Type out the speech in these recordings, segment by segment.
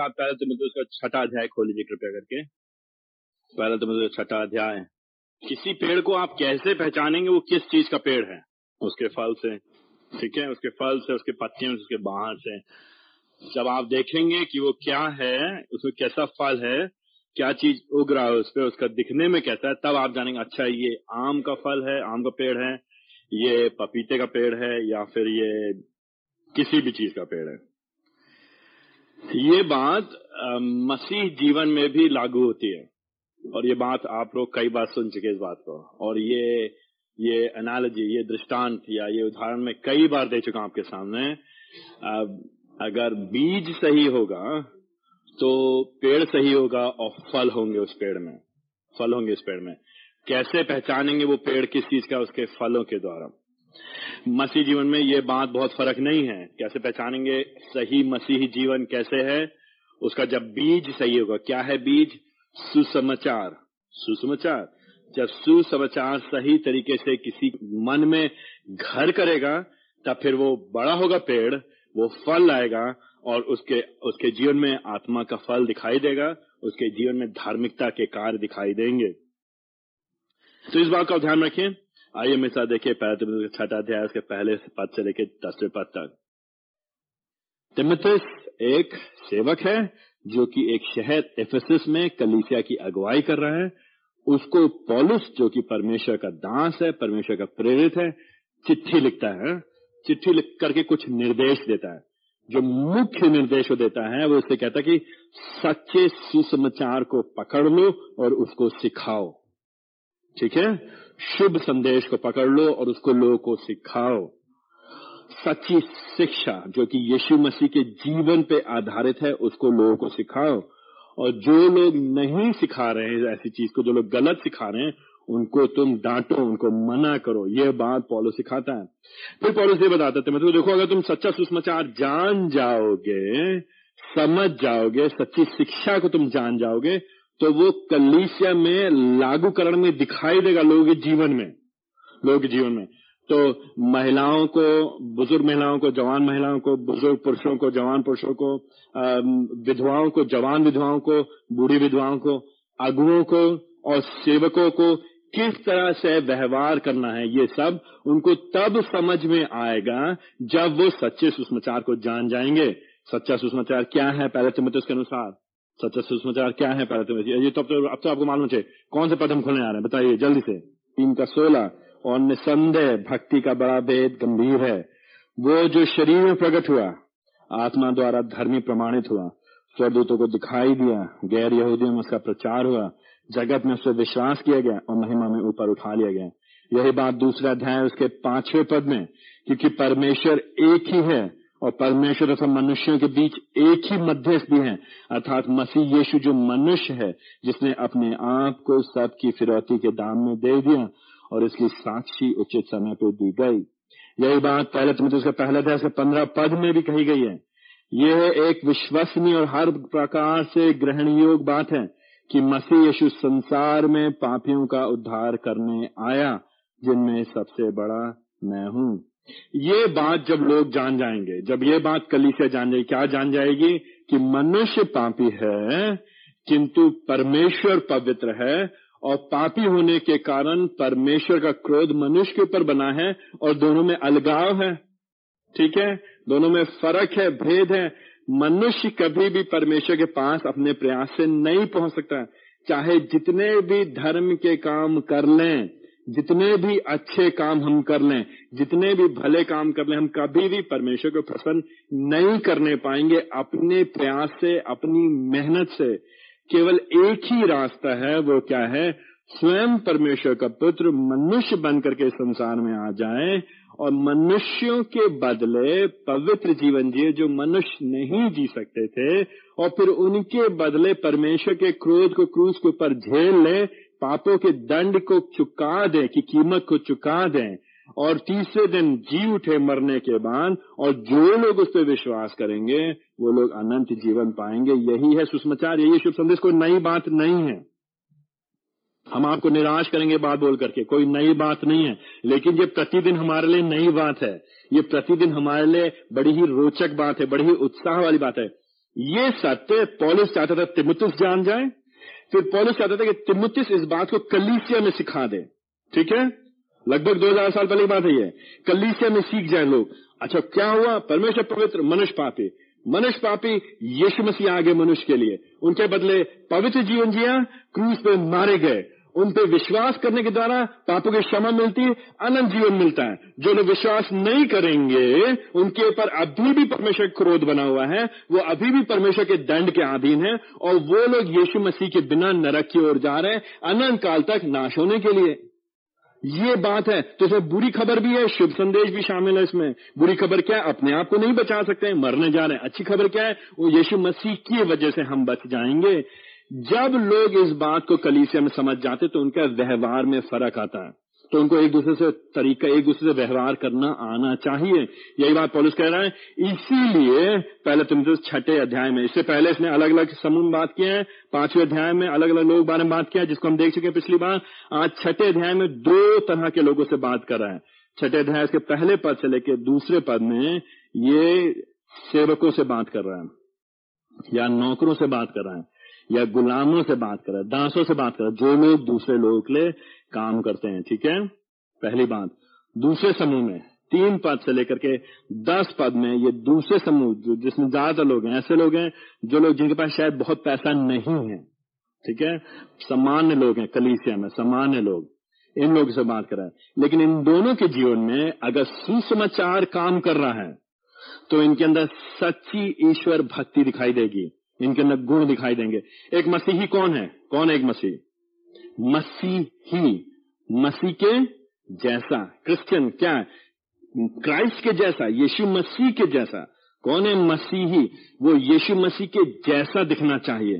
साथ पहले तो मतलब उसका छठा अध्याय खोल लीजिए कृपया करके। पहले तो मतलब छठा अध्याय किसी पेड़ को आप कैसे पहचानेंगे? वो किस चीज़ का पेड़ है? उसके फल से, ठीक है? उसके फल से, उसके पत्तियों से, उसके बाहर से। जब आप देखेंगे कि वो क्या है, उसमें कैसा फल है, क्या चीज़ उग रहा है उस पर उसका दिखने में कैसा है, तब आप जानेंगे अच्छा ये आम का फल है, आम का पेड़ है, ये पपीते का पेड़ है, या फिर ये किसी भी चीज़ का पेड़ है। ये बात मसीह जीवन में भी लागू होती है। और ये बात आप लोग कई बार सुन चुके इस बात को। और ये ये एनालॉजी ये दृष्टांत या ये उदाहरण मैं कई बार दे चुका हूँ आपके सामने। अगर बीज सही होगा तो पेड़ सही होगा और फल होंगे उस पेड़ में। फल होंगे उस पेड़ में। कैसे पहचानेंगे वो पेड़ किस चीज़ का, उसके फलों के द्वारा? मसीह जीवन में ये बात बहुत फ़र्क नहीं है। कैसे पहचानेंगे सही मसीही जीवन कैसे है? उसका जब बीज सही होगा। क्या है बीज? सुसमाचार। सुसमाचार? जब सुसमाचार सही तरीके से किसी मन में घर करेगा, तब फिर वो बड़ा होगा पेड़, वो फल लाएगा और उसके उसके जीवन में आत्मा का फल दिखाई देगा, उसके जीवन में धार्मिकता के कार्य दिखाई देंगे। तो इस बात का ध्यान रखें। आइए साथ देखिए, पहले छठा अध्याय के पहले पद से लेकर दसवें पद तक। तिमथिस एक सेवक है, जो कि एक शहर एफेसिस में कलीसिया की अगुवाई कर रहा है। उसको पॉलिस, जो कि परमेश्वर का दास है, परमेश्वर का प्रेरित है, चिट्ठी लिखता है। चिट्ठी लिख करके कुछ निर्देश देता है। जो मुख्य निर्देश देता है, वो इससे कहता है कि सच्चे सुसमाचार को पकड़ लो और उसको सिखाओ। ठीक है? शुभ संदेश को पकड़ लो और उसको लोगों को सिखाओ। सच्ची शिक्षा जो कि यीशु मसीह के जीवन पे आधारित है, उसको लोगों को सिखाओ। और जो लोग नहीं सिखा रहे हैं ऐसी चीज़ को, जो लोग गलत सिखा रहे हैं, उनको तुम डांटो, उनको मना करो। ये बात पॉलो सिखाता है। फिर पॉलो ये बताते थे मतलब देखो, अगर तुम सच्चा सुषमाचार जान जाओगे, समझ जाओगे, सच्ची शिक्षा को तुम जान जाओगे तो वो कलीसिया में लागूकरण में दिखाई देगा लोगों के जीवन में, लोगों के जीवन में। तो महिलाओं को, बुज़ुर्ग महिलाओं को, जवान महिलाओं को, बुज़ुर्ग पुरुषों को, जवान पुरुषों को विधवाओं को, जवान विधवाओं को, बूढ़ी विधवाओं को, अगुओं को और सेवकों को किस तरह से व्यवहार करना है, ये सब उनको तब समझ में आएगा जब वो सच्चे सुषमाचार को जान जाएँगे। सच्चा सुषमाचार क्या है पहले तिमोथियस के अनुसार? सच्चा सुषमाचार क्या है पहले तिमोथियस ये तो अब तो, अब तो आपको मालूम चाहिए कौन से पद हम खोलने आ रहे हैं? बताइए जल्दी से। तीन का सोलह और निसंदेह भक्ति का बड़ा भेद गंभीर है। वो जो शरीर में प्रकट हुआ आत्मा द्वारा धर्मी प्रमाणित हुआ स्वदूतों को दिखाई दिया गैर यहूदियों में उसका प्रचार हुआ जगत में उससे विश्वास किया गया और महिमा में ऊपर उठा लिया गया। यही बात दूसरा अध्याय उसके पाँचवें पद में क्योंकि परमेश्वर एक ही है और परमेश्वर तथा मनुष्यों के बीच एक ही मध्यस्थ भी है। अर्थात मसीह यीशु जो मनुष्य है, जिसने अपने आप को सबकी फिरौती के दाम में दे दिया और इसकी साक्षी उचित समय पर दी गई। यही बात पहले तुम उसके पहले अध्याय पंद्रह पद में भी कही गई है। यह एक विश्वसनीय और हर प्रकार से ग्रहण योग बात है कि मसीह यीशु संसार में पापियों का उद्धार करने आया, जिनमें सबसे बड़ा मैं हूँ। ये बात जब लोग जान जाएँगे, जब ये बात कली से जान जाएगी, क्या जान जाएगी कि मनुष्य पापी है, किंतु परमेश्वर पवित्र है और पापी होने के कारण परमेश्वर का क्रोध मनुष्य के ऊपर बना है और दोनों में अलगाव है। ठीक है? दोनों में फ़र्क है, भेद है। मनुष्य कभी भी परमेश्वर के पास अपने प्रयास से नहीं पहुँच सकता। चाहे जितने भी धर्म के काम कर लें जितने भी अच्छे काम हम कर लें, जितने भी भले काम कर लें, हम कभी भी परमेश्वर को प्रसन्न नहीं करने पाएँगे। अपने प्रयास से, अपनी मेहनत से। केवल एक ही रास्ता है, वो क्या है? स्वयं परमेश्वर का पुत्र मनुष्य बनकर के संसार में आ जाए और मनुष्यों के बदले पवित्र जीवन जिए जो मनुष्य नहीं जी सकते थे और फिर उनके बदले परमेश्वर के क्रोध को क्रूस के ऊपर झेल ले पापों के दंड को चुका दें, की कीमत को चुका दें, और तीसरे दिन जी उठे मरने के बाद, और जो लोग उस पर विश्वास करेंगे, वो लोग अनंत जीवन पाएँगे। यही है सुषमाचार, यही शुभ संदेश, कोई नई बात नहीं है। हम आपको निराश करेंगे बात बोल करके, कोई नई बात नहीं है। लेकिन ये प्रतिदिन हमारे लिए नई बात है। ये प्रतिदिन हमारे लिए बड़ी ही रोचक बात है, बड़ी ही उत्साह वाली बात है। ये सत्य, पॉलिस चाहता था, तिमुतिस जान जाए। फिर पॉलिस कहते था कि तिमुतिस इस बात को कलीसिया में सिखा दे। ठीक है? लगभग 2000 साल पहले की बात है ये। कलीसिया में सीख जाए लोग। अच्छा क्या हुआ? परमेश्वर पवित्र मनुष्य पापी। मनुष्य पापी यीशु मसीह आगे मनुष्य के लिए। उनके बदले पवित्र जीवन जिया, क्रूस पे मारे गए। उन पे विश्वास करने के द्वारा पापों की क्षमा मिलती है, अनंत जीवन मिलता है। जो लोग विश्वास नहीं करेंगे, उनके ऊपर अभी भी परमेश्वर क्रोध बना हुआ है, वो अभी भी परमेश्वर के दंड के अधीन है, और वो लोग यीशु मसीह के बिना नरक की ओर जा रहे हैं, अनंत काल तक नाश होने के लिए। ये बात है। तो इसमें बुरी खबर भी है, शुभ संदेश भी शामिल है इसमें। बुरी खबर क्या है? अपने आप को नहीं बचा सकते मरने जा रहे हैं। अच्छी खबर क्या है? वो यीशु मसीह की वजह से हम बच जाएँगे। जब लोग इस बात को कलीसिया में समझ जाते तो उनका व्यवहार में फ़र्क आता है। तो उनको एक दूसरे से तरीका, एक दूसरे से व्यवहार करना आना चाहिए। यही बात पॉलिस कह रहा है। इसीलिए पहले तुम तो छठे अध्याय में, इससे पहले इसने अलग अलग समूह में बात किया है। पाँचवें अध्याय में अलग अलग लोग बारे में बात किया जिसको हम देख चुके हैं पिछली बार। आज छठे अध्याय में दो तरह के लोगों से बात कर रहा है। छठे अध्याय के पहले पद से लेकर दूसरे पद में ये सेवकों से बात कर रहा है, या नौकरों से बात कर रहा है। या गुलामों से बात कर, दासों से बात करे, जो लोग दूसरे लोगों के लिए काम करते हैं, ठीक है? पहली बात, दूसरे समूह में, तीन पद से लेकर के दस पद में ये दूसरे समूह जिसमें ज़्यादातर लोग हैं, ऐसे लोग हैं, जो लोग जिनके पास शायद बहुत पैसा नहीं है, ठीक है? सामान्य लोग हैं, कलीसिया में, सामान्य लोग, इन लोगों से बात कर। लेकिन इन दोनों के जीवन में अगर सुसमाचार काम कर रहा है तो इनके अंदर सच्ची ईश्वर भक्ति दिखाई देगी। इनके अंदर गुण दिखाई देंगे। एक मसीही कौन है? कौन है एक मसीह? मसीही। मसीह के जैसा। क्रिश्चियन, क्या? है क्राइस्ट के जैसा। यीशु मसीह के जैसा। कौन है मसीही? वो यीशु मसीह के जैसा दिखना चाहिए।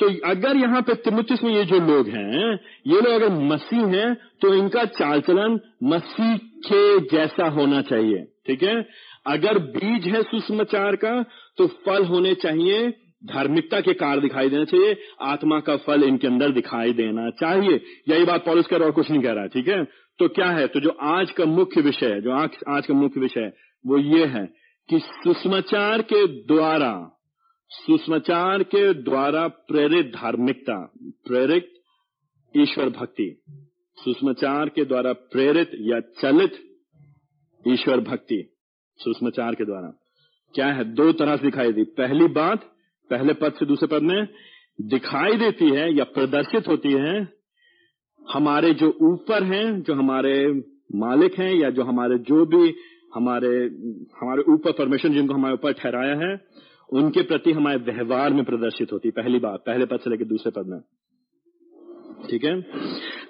तो अगर यहाँ पे तिमुतिस में ये जो लोग हैं, ये लोग अगर मसीह हैं तो इनका चाल चलन मसीह के जैसा होना चाहिए। ठीक है? अगर बीज है सुसमाचार का तो फल होने चाहिए धार्मिकता के कार दिखाई देना चाहिए आत्मा का फल इनके अंदर दिखाई देना चाहिए। यही बात पॉलिस कर और कुछ नहीं कह रहा ठीक है? तो क्या है? तो जो आज का मुख्य विषय है जो आज, आज का मुख्य विषय है वो ये है कि सुषमाचार के द्वारा सुषमाचार के द्वारा प्रेरित धार्मिकता प्रेरित ईश्वर भक्ति सुषमाचार के द्वारा प्रेरित या चलित ईश्वर भक्ति सुषमाचार के द्वारा। क्या है? दो तरह से दिखाई दी। पहली बात पहले पद से दूसरे पद में दिखाई देती है या प्रदर्शित होती है, हमारे जो ऊपर हैं, जो हमारे मालिक हैं, या जो हमारे जो भी हमारे हमारे ऊपर परमिशन जिनको हमारे ऊपर ठहराया है, उनके प्रति हमारे व्यवहार में प्रदर्शित होती है। पहली बात, पहले पद से लेकर दूसरे पद में। ठीक है?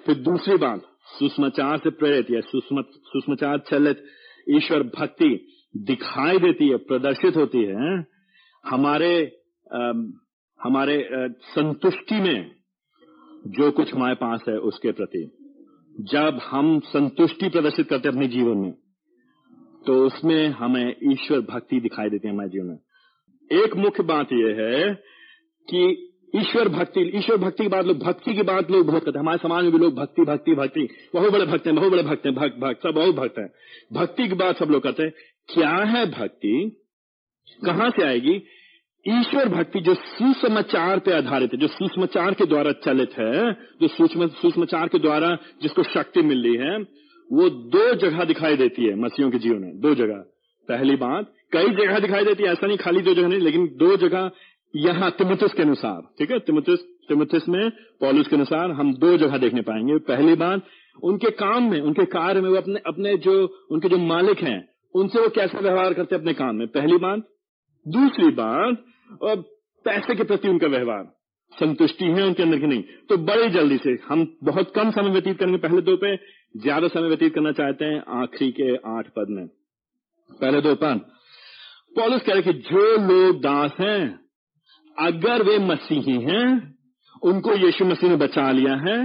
फिर दूसरी बात, सुषमाचार से प्रेरित या सुषमाचार चलित ईश्वर भक्ति दिखाई देती है, प्रदर्शित होती है, हमारे हमारे संतुष्टि में जो कुछ हमारे पास है उसके प्रति। जब हम संतुष्टि प्रदर्शित करते हैं अपने जीवन में तो उसमें हमें ईश्वर भक्ति दिखाई देती है हमारे जीवन में। एक मुख्य बात यह है कि ईश्वर भक्ति ईश्वर भक्ति की बात लोग, भक्ति की बात लोग बहुत करते हैं। हमारे समाज में भी लोग भक्ति भक्ति भक्ति, बहुत बड़े भक्त हैं, बहुत बड़े भक्त हैं, भक्त भक्त, सब बहुत भक्त हैं। भक्ति की बात सब लोग करते हैं, क्या है भक्ति? कहाँ से आएगी? ईश्वर भक्ति जो सुसमाचार पे आधारित है, जो सुसमाचार के द्वारा चलित है, जो सुसमाचार के द्वारा जिसको शक्ति मिल रही है, वो दो जगह दिखाई देती है मसीहों के जीवन में, दो जगह। पहली बात, कई जगह दिखाई देती है, ऐसा नहीं खाली दो जगह नहीं, लेकिन दो जगह यहाँ तिमुतिस के अनुसार, ठीक है? तिमुतिस तिमुतिस में पॉलिस के अनुसार हम दो जगह देखने पाएँगे। पहली बात, उनके काम में, उनके कार्य में वो अपने अपने जो उनके जो मालिक हैं, उनसे वो कैसा व्यवहार करते हैं अपने काम में? पहली बात दूसरी बात पैसे के प्रति उनका व्यवहार। संतुष्टि है उनके अंदर की नहीं? तो बड़ी जल्दी से हम बहुत कम समय व्यतीत करेंगे पहले दो पे, ज़्यादा समय व्यतीत करना चाहते हैं आखिरी के आठ पद में। पहले दो पद पॉलिस कह रहे कि जो लोग दास हैं, अगर वे मसीही हैं, उनको यीशु मसीह ने बचा लिया है,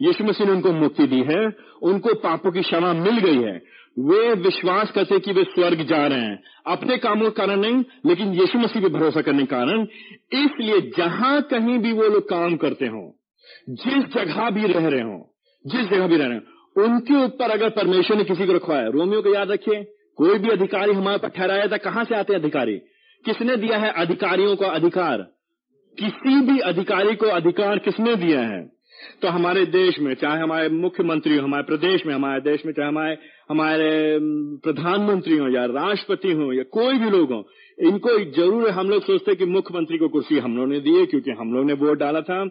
यीशु मसीह ने उनको मुक्ति दी है, उनको पापों की क्षमा मिल गई है वे विश्वास करते कि वे स्वर्ग जा रहे हैं। अपने कामों के कारण नहीं, लेकिन यीशु मसीह पे भरोसा करने के कारण। इसलिए जहाँ कहीं भी वो लोग काम करते हो, जिस जगह भी रह रहे हो, जिस जगह भी रह रहे हो, उनके ऊपर अगर परमेश्वर ने किसी को रखवाया, रोमियो को याद रखिए, कोई भी अधिकारी हमारे पर ठहराया था, कहाँ से आते हैं अधिकारी? किसने दिया है अधिकारियों को अधिकार? किसी भी अधिकारी को अधिकार किसने दिया है? तो हमारे देश में, चाहे हमारे मुख्यमंत्री हमारे प्रदेश में, हमारे देश में, चाहे हमारे हमारे प्रधानमंत्री हो या राष्ट्रपति हो या कोई भी लोग हो, इनको ज़रूर हम लोग सोचते कि मुख्यमंत्री को कुर्सी हम लोगों ने दी है क्योंकि हम लोग ने वोट डाला था।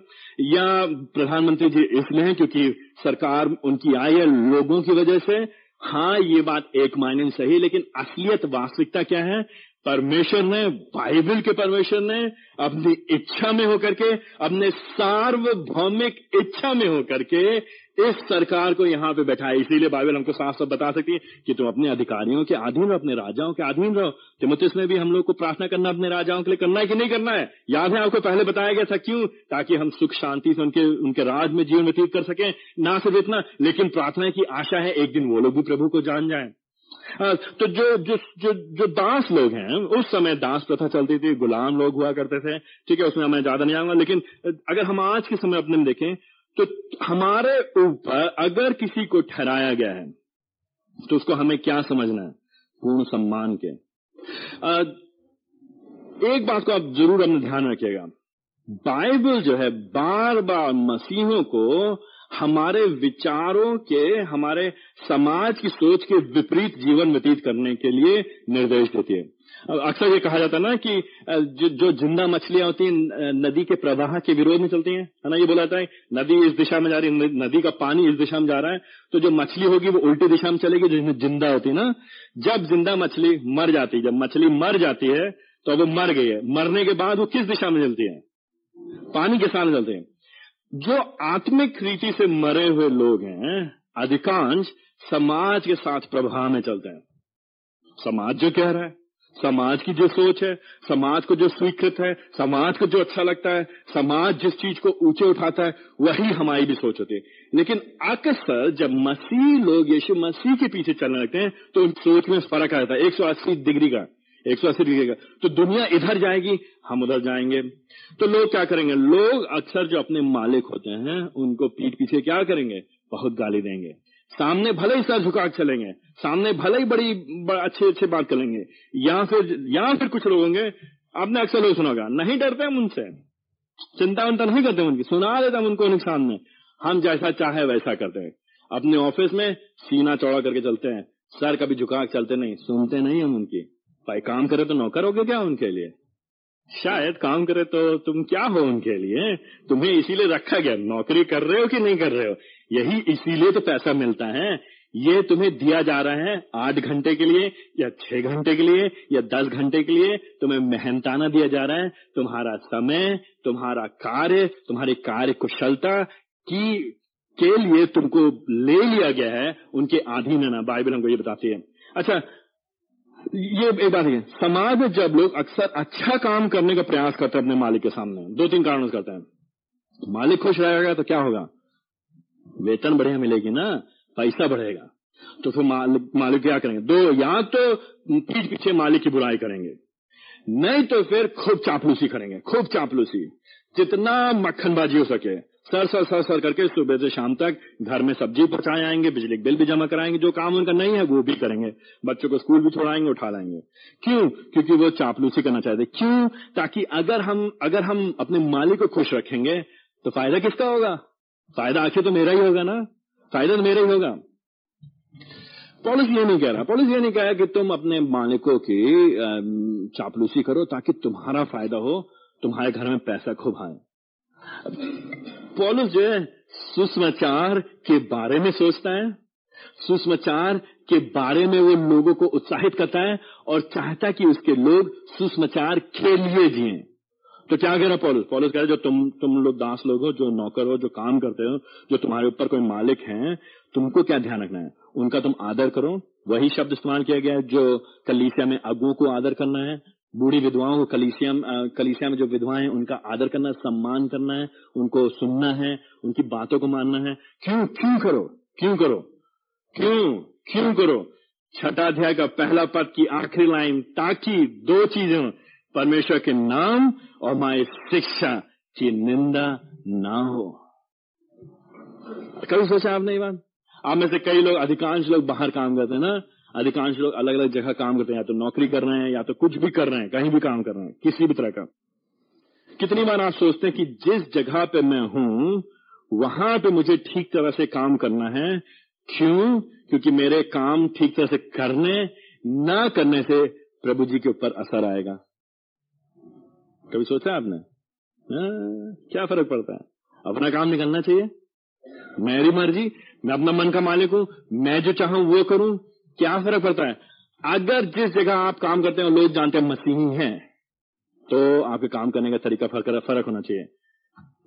या प्रधानमंत्री जी इसलिए क्योंकि सरकार उनकी आई है लोगों की वजह से। हाँ ये बात एक मायने सही लेकिन असलियत वास्तविकता क्या है? परमेश्वर ने, बाइबल के परमेश्वर ने अपनी इच्छा में होकर के, अपने सार्वभौमिक इच्छा में होकर के इस सरकार को यहाँ पे बैठाया। इसीलिए बाइबल हमको साफ़ साफ़ बता सकती है कि तुम अपने अधिकारियों के अधीन रहो, अपने राजाओं के अधीन रहो। तिमुतिस में भी हम लोग को प्रार्थना करना, अपने राजाओं के लिए करना है कि नहीं करना है? याद है आपको पहले बताया गया था क्यों? ताकि हम सुख, शांति से उनके उनके राज में जीवन व्यतीत कर सकें। ना सिर्फ़ इतना, लेकिन प्रार्थना की आशा है एक दिन वो लोग भी प्रभु को जान जाए। तो जो जो जो जो दास लोग हैं, उस समय दास प्रथा चलती थी, गुलाम लोग हुआ करते थे, ठीक है, उसमें मैं ज़्यादा नहीं आऊँगा, लेकिन अगर हम आज के समय अपने देखें तो हमारे ऊपर अगर किसी को ठहराया गया है तो उसको हमें क्या समझना है? पूर्ण सम्मान के। एक बात को आप ज़रूर अपने ध्यान रखिएगा। बाइबल जो है बार बार मसीहों को हमारे विचारों के हमारे समाज की सोच के विपरीत जीवन व्यतीत करने के लिए निर्देश देती है। अक्सर ये कहा जाता है ना कि जो, जो ज़िंदा मछलियाँ होती हैं नदी के प्रवाह के विरोध में चलती हैं। है ना ये बोला जाता है नदी इस दिशा में जा रही है नदी का पानी इस दिशा में जा रहा है तो जो मछली होगी वो उल्टी दिशा में चलेगी जिसमें ज़िंदा होती है ना। जब ज़िंदा मछली मर जाती है जब मछली मर जाती है तो वो मर गई है। मरने के बाद वो किस दिशा में चलती है? पानी के सामने चलते हैं। जो आत्मिक रीति से मरे हुए लोग हैं, अधिकांश समाज के साथ प्रभाव में चलते हैं। समाज जो कह रहा है, समाज की जो सोच है, समाज को जो स्वीकृत है, समाज को जो अच्छा लगता है, समाज जिस चीज़ को ऊँचे उठाता है, वही हमारी भी सोच होती है। लेकिन अक्सर जब मसीह लोग, यीशु मसीह के पीछे चलने लगते हैं तो उन सोच में फ़र्क आ जाता है। एक सौ अस्सी डिग्री का एक सौ अस्सी का। तो दुनिया इधर जाएगी, हम उधर जाएँगे। तो लोग क्या करेंगे? लोग अक्सर जो अपने मालिक होते हैं, उनको पीठ पीछे क्या करेंगे? बहुत गाली देंगे। सामने भले ही सर झुका चलेंगे, सामने भले ही बड़ी अच्छे अच्छे बात करेंगे या फिर या फिर कुछ लोग होंगे, आपने अक्सर लोग सुना होगा, नहीं डरते हम उनसे। चिंता उनता नहीं करते उनकी, सुना देते हम उनको नुकसान में। हम जैसा चाहे वैसा करते हैं। अपने ऑफ़िस में सीना चौड़ा करके चलते हैं, सर कभी झुका चलते नहीं, सुनते नहीं हम उनकी। भाई, काम करे तो नौकर हो गए क्या उनके लिए? शायद काम करे तो तुम क्या हो उनके लिए? तुम्हें इसीलिए रखा गया, नौकरी कर रहे हो कि नहीं कर रहे हो? यही इसीलिए तो पैसा मिलता है। ये तुम्हें दिया जा रहा है आठ घंटे के लिए, या छह घंटे के लिए, या दस घंटे के लिए। तुम्हें मेहनताना दिया जा रहा है। तुम्हारा समय, तुम्हारा कार्य, तुम्हारी कार्य कुशलता की, के लिए तुमको ले लिया गया है। उनके आधीन है ना, बाइबल हमको ये बताती है। अच्छा ये एक बात है, समाज में जब लोग अक्सर अच्छा काम करने का प्रयास करते हैं अपने मालिक के सामने, दो तीन कारण करते हैं। मालिक खुश रहेगा तो क्या होगा? वेतन बढ़िया मिलेगी ना, पैसा बढ़ेगा। तो फिर मालिक मालिक क्या करेंगे? दो, या तो पीठ पीछे मालिक की बुराई करेंगे, नहीं तो फिर खूब चापलूसी करेंगे, खूब चापलूसी। जितना मक्खनबाजी हो सके सर सर सर सर करके सुबह से शाम तक घर में सब्ज़ी पहुँचाए आएँगे, बिजली बिल भी जमा कराएँगे, जो काम उनका नहीं है, वो भी करेंगे। बच्चों को स्कूल भी छोड़ाएँगे, उठा लाएँगे। क्यों? क्योंकि वो चापलूसी करना चाहते क्यों? ताकि अगर हम अगर हम अपने मालिक को खुश रखेंगे तो फ़ायदा किसका होगा? फ़ायदा आखिर तो मेरा ही होगा ना? फ़ायदा तो मेरा ही होगा। पॉलिस ये नहीं कह रहा। पॉलिस ये नहीं कह रहा कि तुम अपने मालिकों की चापलूसी करो ताकि तुम्हारा फ़ायदा हो, तुम्हारे घर में पैसा खूब आए। पॉलुस जो है सुसमाचार के बारे में सोचता है। सुसमाचार के बारे में वो लोगों को उत्साहित करता है और चाहता कि उसके लोग सुसमाचार के लिए जिए। तो क्या कह रहा पॉलुस? पॉलुस कह रहा जो तुम तुम लोग दास लोग हो, जो नौकर हो, जो काम करते हो, जो तुम्हारे ऊपर कोई मालिक है, तुमको क्या ध्यान रखना है? उनका तुम आदर करो। वही शब्द इस्तेमाल किया गया है जो कलीसिया में अगुओं को आदर करना है। बूढ़ी विधवाओं को कलीसिया कलीसिया में जो विधवाएँ हैं, उनका आदर करना है, सम्मान करना है, उनको सुनना है, उनकी बातों को मानना है। क्यों? क्यों करो? क्यों करो? क्यों? क्यों करो? छठा अध्याय का पहला पद की आखिरी लाइन, ताकि दो चीज़ों, परमेश्वर के नाम और माए शिक्षा की निंदा ना हो। कभी सोचा आपने ये बात? आप में से कई लोग, अधिकांश लोग बाहर काम करते हैं ना अधिकांश लोग अलग अलग जगह काम करते हैं या तो नौकरी कर रहे हैं या तो कुछ भी कर रहे हैं कहीं भी काम कर रहे हैं किसी भी तरह का। कितनी बार आप सोचते हैं कि जिस जगह पे मैं हूँ वहाँ पे मुझे ठीक तरह से काम करना है। क्यों? क्योंकि मेरे काम ठीक तरह से करने ना करने से प्रभु जी के ऊपर असर आएगा। कभी सोचा आपने? आ, हाँ, क्या फ़र्क पड़ता है? अपना काम निकलना चाहिए। मेरी मर्ज़ी मैं अपना मन का मालिक हूँ मैं जो चाहूँ वो करूँ। क्या फ़र्क पड़ता है? अगर जिस जगह आप काम करते हैं लोग जानते हैं मसीही हैं तो आपके काम करने का तरीका फ़र्क फ़र्क होना चाहिए।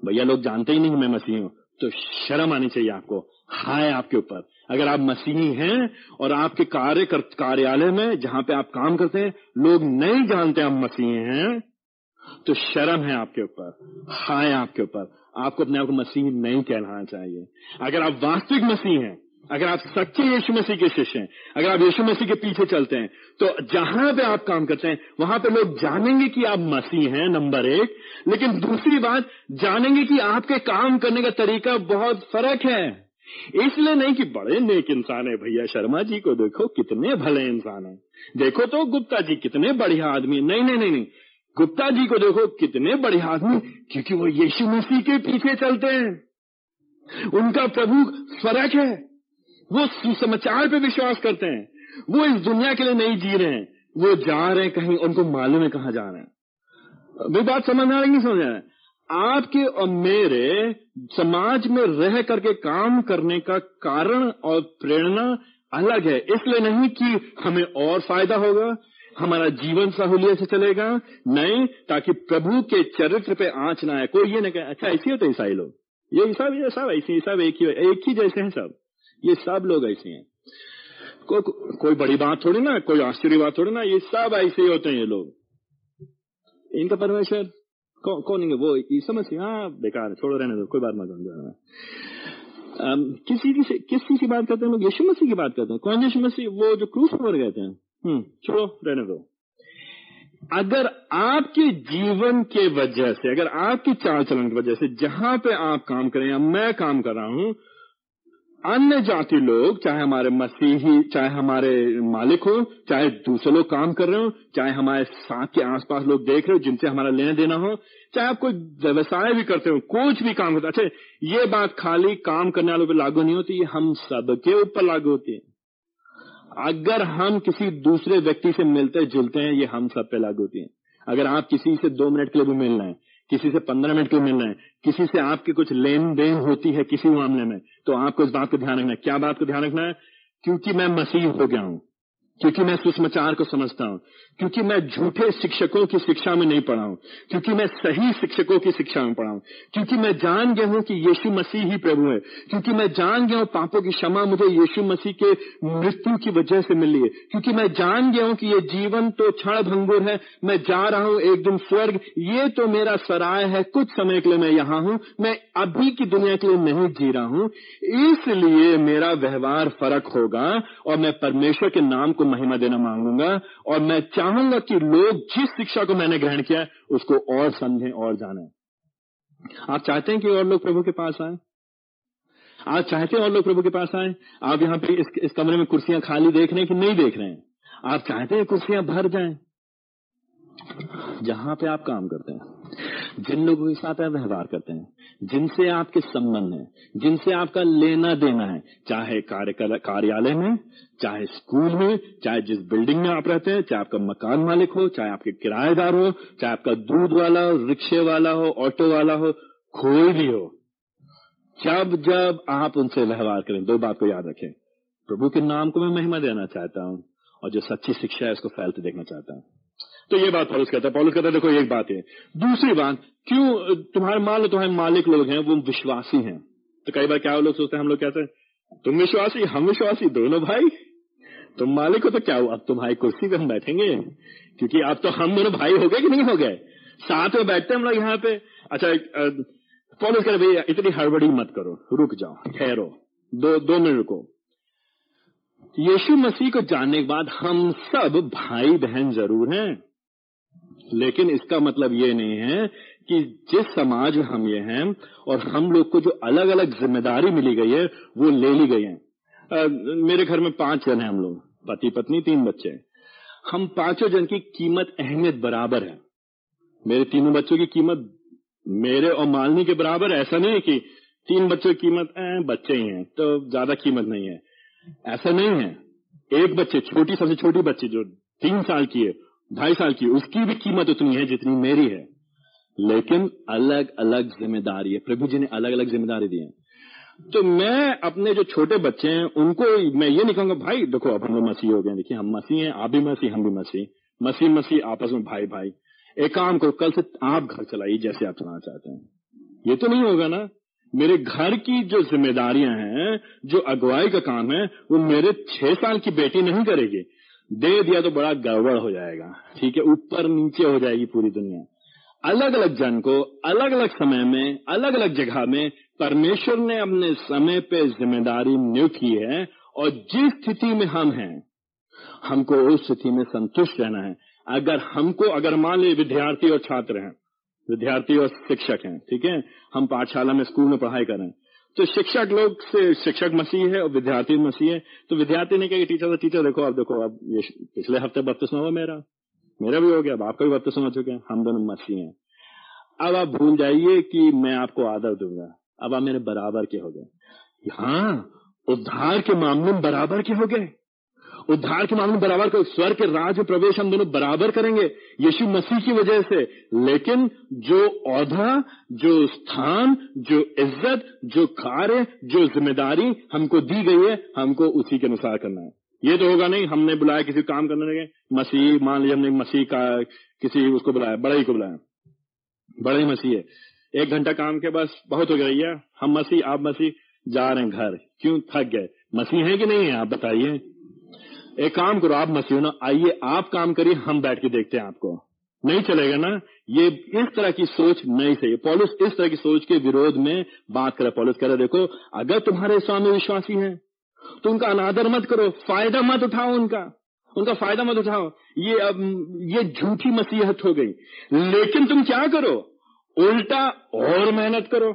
भैया, लोग जानते ही नहीं मैं मसीही हूँ तो शर्म आनी चाहिए आपको, हाय आपके ऊपर। अगर आप मसीही हैं और आपके कार्य कार्यालय में जहाँ पे आप काम करते हैं, लोग नहीं जानते आप मसीही हैं तो शर्म है आपके ऊपर, हाय आपके ऊपर। आपको अपने आप को मसीह नहीं कहलाना चाहिए। अगर आप वास्तविक मसीह हैं अगर आप सच्चे यीशु मसीह के शिष्य हैं, अगर आप यीशु मसीह के पीछे चलते हैं तो जहाँ पे आप काम करते हैं, वहाँ पे लोग जानेंगे कि आप मसीह हैं, नंबर एक। लेकिन दूसरी बात, जानेंगे कि आपके काम करने का तरीका बहुत फ़र्क है। इसलिए नहीं कि बड़े नेक इंसान है, भैया शर्मा जी को देखो, कितने भले इंसान है। देखो तो गुप्ता जी कितने बढ़िया आदमी नहीं नहीं नहीं नहीं। गुप्ता जी को देखो, कितने बढ़िया आदमी क्योंकि वो यीशु मसीह के पीछे चलते हैं। उनका प्रभु फ़र्क है। वो सुसमाचार पे विश्वास करते हैं। वो इस दुनिया के लिए नहीं जी रहे हैं। वो जा रहे हैं कहीं, उनको मालूम है कहाँ जा रहे हैं। अभी बात समझ आ रही नहीं समझ आ आपके और मेरे समाज में रह करके काम करने का कारण और प्रेरणा अलग है। इसलिए नहीं कि हमें और फ़ायदा होगा, हमारा जीवन सहूलियत से चलेगा, नहीं, ताकि प्रभु के चरित्र पे आँच ना आए। कोई ये नहीं कहे अच्छा ऐसे होते ईसाई लोग। ये सब ये सब, ऐसे सब एक ही एक ही जैसे हैं सब। ये सब लोग ऐसे हैं। को, को, कोई बड़ी बात थोड़ी ना कोई आश्चर्य बात थोड़ी ना ये सब ऐसे ही होते हैं ये लोग। इनका परमेश्वर कौन कौन है वो समझ हाँ बेकार है छोड़ो रहने दो कोई बात मत समझो किसी की किसी की बात करते हैं लोग? यीशु मसीह की बात करते हैं। कौन यशु मसीह? वो जो क्रूस पर गए थे। हम्म छोड़ो रहने दो। अगर आपके जीवन के वजह से अगर आपकी चाल चलन की वजह से जहाँ पे आप काम करें या मैं काम कर रहा हूँ अन्य जाति लोग, चाहे हमारे मसीही, चाहे हमारे मालिक हो, चाहे दूसरे लोग काम कर रहे हो, चाहे हमारे साथ के आसपास लोग देख रहे हो, जिनसे हमारा लेना देना हो, चाहे आप कोई व्यवसाय भी करते हो, कुछ भी काम करते अच्छा ये बात खाली काम करने वालों पर लागू नहीं होती ये हम सबके ऊपर लागू होती है। अगर हम किसी दूसरे व्यक्ति से मिलते जुलते हैं, ये हम सब पे लागू होती है। अगर आप किसी से दो मिनट के लिए भी मिल रहे हैं किसी से पंद्रह मिनट क्यों मिलना मिल रहे हैं? किसी से आपकी कुछ लेन देन होती है किसी मामले में तो आपको इस बात को ध्यान रखना है। क्या बात को ध्यान रखना है? क्योंकि मैं मसीह हो गया हूँ, क्योंकि मैं सुषमाचार को समझता हूँ। क्योंकि मैं झूठे शिक्षकों की शिक्षा में नहीं पढ़ा हूँ, क्योंकि मैं सही शिक्षकों की शिक्षा में पढ़ा हूँ, क्योंकि मैं जान गया हूँ कि यीशु मसीह ही प्रभु है, क्योंकि मैं जान गया हूँ पापों की क्षमा मुझे यीशु मसीह के मृत्यु की वजह से मिली है, क्योंकि मैं जान गया हूँ कि ये जीवन तो क्षण भंगुर है, मैं जा रहा हूँ एक दिन स्वर्ग, ये तो मेरा सराय है, कुछ समय के लिए मैं यहाँ हूँ, मैं अभी की दुनिया के लिए नहीं जी रहा हूँ, इसलिए मेरा व्यवहार फ़र्क होगा और मैं परमेश्वर के नाम को महिमा देना मांगूँगा और मैं चाहूँगा कि लोग जिस शिक्षा को मैंने ग्रहण किया है उसको और समझें और जाने। आप चाहते हैं कि और लोग प्रभु के पास आए? आप चाहते हैं और लोग प्रभु के पास आए? आप यहाँ पे इस, इस कमरे में कुर्सियाँ खाली देख रहे हैं कि नहीं देख रहे हैं? आप चाहते हैं कुर्सियाँ भर जाएँ? जहाँ पे आप काम करते हैं। जिन लोगों के साथ आप व्यवहार करते हैं, जिनसे आपके संबंध है, जिनसे आपका लेना देना है, चाहे कार्यालय में, चाहे स्कूल में, चाहे जिस बिल्डिंग में आप रहते हैं, चाहे आपका मकान मालिक हो, चाहे आपके किराएदार हो, चाहे आपका दूध वाला हो रिक्शे वाला हो, ऑटो वाला हो, कोई भी हो, जब जब आप उनसे व्यवहार करें, दो बात को याद रखें। प्रभु के नाम को मैं महिमा देना चाहता हूँ और जो सच्ची शिक्षा है, उसको फैलते देखना चाहता हूँ। तो ये बात पॉलिस कहता है। पॉलिस कहता है, देखो, एक बात है। दूसरी बात, क्यों, तुम्हारे मान लो तुम्हारे मालिक लोग हैं, वो विश्वासी हैं। तो कई बार क्या लोग सोचते हैं, हम लोग कहते हैं, तुम विश्वासी, हम विश्वासी, दोनों भाई? तुम मालिक हो तो क्या हुआ? अब तुम्हारी कुर्सी पे हम बैठेंगे? क्योंकि अब तो हम दोनों भाई हो गए कि नहीं हो गए? साथ में बैठते हैं हम लोग यहाँ पे। अच्छा पॉलिस कह भैया, इतनी हड़बड़ी मत करो, रुक जाओ, ठहरो। दो दो मिनट रुको। यीशु मसीह को जानने के बाद हम सब भाई बहन ज़रूर हैं। लेकिन इसका मतलब ये नहीं है कि जिस समाज में हम ये हैं और हम लोग को जो अलग अलग ज़िम्मेदारी मिली गई है वो ले ली गई है। आ, मेरे घर में पाँच जन हैं हम लोग पति पत्नी तीन बच्चे। हैं हम पाँचों जन की कीमत अहमियत बराबर है। मेरे तीनों बच्चों की कीमत मेरे और मालनी के बराबर ऐसा नहीं है कि तीन बच्चों की कीमत बच्चे ही हैं तो ज़्यादा कीमत नहीं है। ऐसा नहीं है। एक बच्चे छोटी सबसे छोटी बच्ची जो तीन साल की है ढाई साल की, उसकी भी कीमत उतनी है जितनी मेरी है। लेकिन अलग अलग ज़िम्मेदारी है। प्रभु जी ने अलग अलग ज़िम्मेदारी दी है। तो मैं अपने जो छोटे बच्चे हैं, उनको मैं ये नहीं कहूँगा, भाई, देखो, अब हम लोग मसीह हो गए देखिए, हम मसीह हैं, आप भी मसीह, हम भी मसीह। मसीह मसीह, आपस में भाई भाई। एक काम करो, कल से आप घर चलाइए जैसे आप चलाना चाहते हैं। ये तो नहीं होगा ना? मेरे घर की जो जिम्मेदारियाँ हैं, जो अगुवाई का काम है, वो मेरे छह साल की बेटी नहीं करेगी। दे दिया तो बड़ा गड़बड़ हो जाएगा। ठीक है, ऊपर नीचे हो जाएगी पूरी दुनिया। अलग अलग जन को अलग अलग समय में अलग अलग जगह में परमेश्वर ने अपने समय पे ज़िम्मेदारी नियुक्त की है और जिस स्थिति में हम हैं, हमको उस स्थिति में संतुष्ट रहना है। अगर हमको, अगर मान लीजिए विद्यार्थी और छात्र हैं, विद्यार्थी और शिक्षक हैं, ठीक है, हम पाठशाला में, स्कूल में पढ़ाई कर तो शिक्षक लोग से, शिक्षक मसीह है और विद्यार्थी मसीह है। तो विद्यार्थी ने कहा टीचर टीचर, देखो, आप देखो अब ये पिछले हफ़्ते बत्तीसवा हुआ मेरा। मेरा भी हो गया, अब आपका भी बत्तीसवा हो चुके हैं। हम दोनों मसीह हैं। अब आप भूल जाइए कि मैं आपको आदर दूँगा। अब आप मेरे बराबर के हो गए। हाँ उद्धार के मामले में बराबर के हो गए। उद्धार के मामले में बराबर कर स्वर के राज में प्रवेश हम दोनों बराबर करेंगे, यीशु मसीह की वजह से। लेकिन जो औधा, जो स्थान, जो इज़्ज़त, जो कार्य, जो ज़िम्मेदारी हमको दी गई है, हमको उसी के अनुसार करना है। ये तो होगा नहीं, हमने बुलाया किसी काम करने लगे, मसीह, मान लीजिए हमने मसीह का किसी उसको बुलाया बड़ा ही को बुलाया। बड़ा ही मसीह है। एक घंटा काम के बस, बहुत हो गया भैया हम मसीह, आप मसीह, जा रहे हैं घर। क्यों? थक गए। मसीह है कि नहीं है? आप बताइए। एक काम करो, आप मसीह ना। आइए, आप काम करिए, हम बैठ के देखते हैं आपको। नहीं चलेगा ना? ये इस तरह की सोच नहीं सही। पॉलिस इस तरह की सोच के विरोध में बात करे पॉलिस करे देखो, अगर तुम्हारे स्वामी विश्वासी हैं तो उनका अनादर मत करो, फ़ायदा मत उठाओ उनका। उनका फ़ायदा मत उठाओ। ये, अब, ये झूठी मसीहत हो गई। लेकिन तुम क्या करो? उल्टा और मेहनत करो,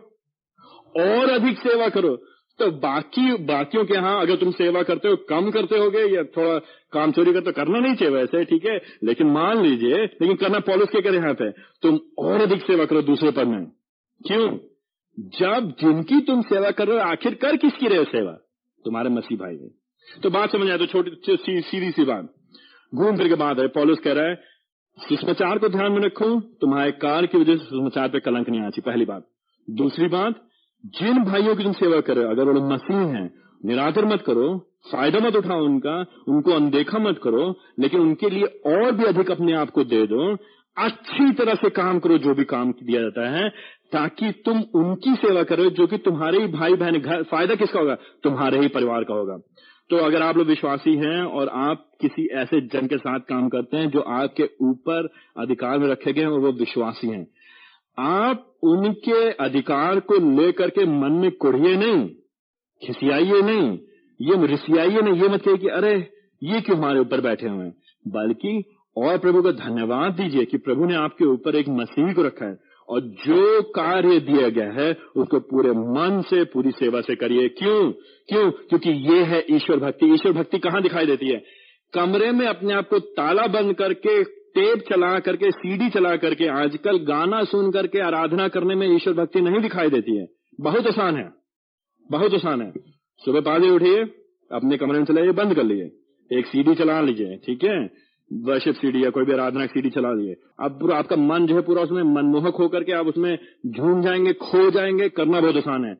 और अधिक सेवा करो। तो बाकी बाकियों के यहाँ अगर तुम सेवा करते हो कम करते होगे या थोड़ा काम चोरी करते हो करना नहीं चाहिए वैसे ठीक है? लेकिन मान लीजिए लेकिन करना पॉलिस के करे यहाँ पे तुम और अधिक सेवा करो दूसरे पर में क्यों? जब जिनकी तुम सेवा कर रहे हो आखिर कर किसकी रहे हो सेवा? तुम्हारे मसीह भाई में तो बात समझ आए तो छोटी सी, सीधी सी बात। घूम फिर के बात है पॉलिस कह रहा है सुषमाचार को ध्यान में रखो तुम्हारे कार की वजह से सुषमाचार पे कलंक नहीं आती पहली बात। दूसरी बात जिन भाइयों की तुम सेवा करो अगर वो मसीह हैं, निरादर मत करो, फ़ायदा मत उठाओ उनका, उनको अनदेखा मत करो, लेकिन उनके लिए और भी अधिक अपने आप को दे दो, अच्छी तरह से काम करो, जो भी काम दिया जाता है, ताकि तुम उनकी सेवा करो जो कि तुम्हारे ही भाई बहन घर, फ़ायदा किसका होगा? तुम्हारे ही परिवार का होगा। तो अगर आप लोग विश्वासी हैं, और आप किसी ऐसे जन के साथ काम करते हैं, जो आपके ऊपर अधिकार में रखे गए हैं, और वो विश्वासी हैं, आप उनके अधिकार को लेकर के मन में कुढ़िए नहीं, खिसियाइए नहीं, ये रिसियाइए नहीं, ये मत कहिए कि अरे, ये क्यों हमारे ऊपर बैठे हुए हैं? बल्कि और प्रभु का धन्यवाद दीजिए कि प्रभु ने आपके ऊपर एक मसीह को रखा है और जो कार्य दिया गया है, उसको पूरे मन से, पूरी सेवा से करिए। क्यों? क्यों? क्योंकि ये है ईश्वर भक्ति। ईश्वर भक्ति कहाँ दिखाई देती है? कमरे में अपने आप को ताला बंद करके टेप चला करके सीडी चला करके, आजकल गाना सुन करके आराधना करने में ईश्वर भक्ति नहीं दिखाई देती है। बहुत आसान है। बहुत आसान है। सुबह पाँच बजे उठिए, अपने कमरे में चलाइए, बंद कर लीजिए। एक सीडी चला लीजिए, ठीक है? वर्षिप सीडी या कोई भी आराधना सीडी चला लीजिए। अब पूरा आपका मन जो है पूरा उसमें मनमोहक होकर के आप उसमें झूम जाएँगे, खो जाएँगे, करना बहुत आसान है।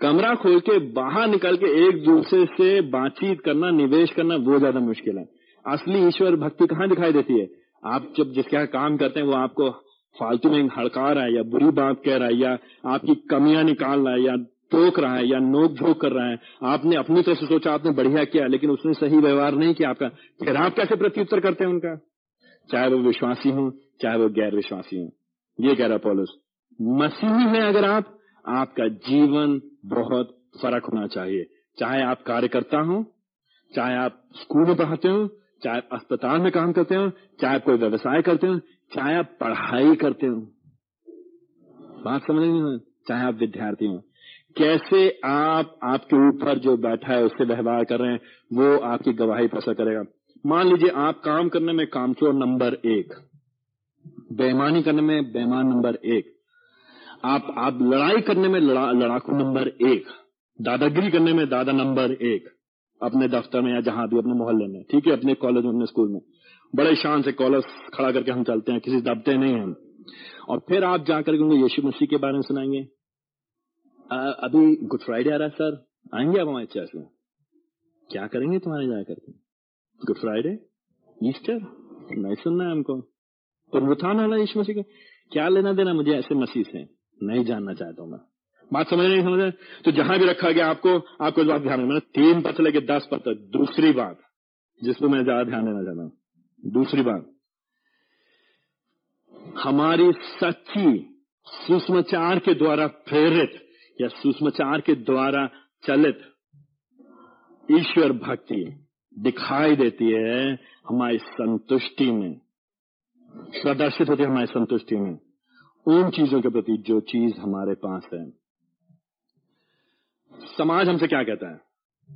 कमरा खोल के बाहर निकल के एक दूसरे से बातचीत करना, निवेश करना वो ज़्यादा मुश्किल है। असली ईश्वर भक्ति कहाँ दिखाई देती है? आप जब जिसके काम करते हैं, वो आपको फालतू में हड़का रहा है या बुरी बात कह रहा है या आपकी कमियाँ निकाल रहा है या टोक रहा है या नोक झोंक कर रहा है, आपने अपनी तरफ़ से सोचा आपने बढ़िया किया, लेकिन उसने सही व्यवहार नहीं किया आपका, फिर आप कैसे प्रत्युत्तर करते हैं उनका? चाहे वो विश्वासी हो, चाहे वो गैर विश्वासी हो। ये कह रहा पॉलिस, मसीही है अगर आप, आपका जीवन बहुत फ़र्क होना चाहिए। चाहे आप कार्यकर्ता हो, चाहे आप स्कूल में पढ़ाते हो चाहे अस्पताल में काम करते हो चाहे कोई व्यवसाय करते हो चाहे आप पढ़ाई करते हो। बात समझ नहीं हो चाहे आप विद्यार्थी हो। कैसे आप आपके ऊपर जो बैठा है उससे व्यवहार कर रहे हैं वो आपकी गवाही पैसा करेगा। मान लीजिए आप काम करने में कामचोर नंबर एक। बेमानी करने में बेईमान नंबर एक। आप आप लड़ाई करने में लड़ा, लड़ाकू नंबर एक। दादागिरी करने में दादा नंबर एक। अपने दफ्तर में या जहाँ भी, अपने मोहल्ले में, ठीक है? अपने कॉलेज में, अपने स्कूल में। बड़े शान से कॉलेज खड़ा करके हम चलते हैं, किसी दबते नहीं हम। और फिर आप जाकर के उनको यीशु मसीह के बारे में सुनाएँगे। अभी गुड फ्राइडे आ रहा है सर आएँगे आप हमारे चर्च में? क्या करेंगे तुम्हारे जाकर के? गुड फ्राइडे ईस्टर नहीं सुनना है हमको। पुनरुत्थान है यीशु मसीह का। क्या लेना देना मुझे ऐसे मसीह से? नहीं जानना चाहता हूँ मैं। बात समझ नहीं समझ रहे तो जहाँ भी रखा गया आपको आपको इस बात ध्यान मैंने तीन पत्र लेके दस पत्र दूसरी बात जिसपे मैं ज़्यादा ध्यान देना चाहता हूँ। दूसरी बात, हमारी सच्ची सुषमाचार के द्वारा प्रेरित या सुषमाचार के द्वारा चलित ईश्वर भक्ति दिखाई देती है हमारी संतुष्टि में। प्रदर्शित होती है हमारी संतुष्टि में। उन चीज़ों के प्रति जो चीज़ हमारे पास है। समाज हमसे क्या कहता है?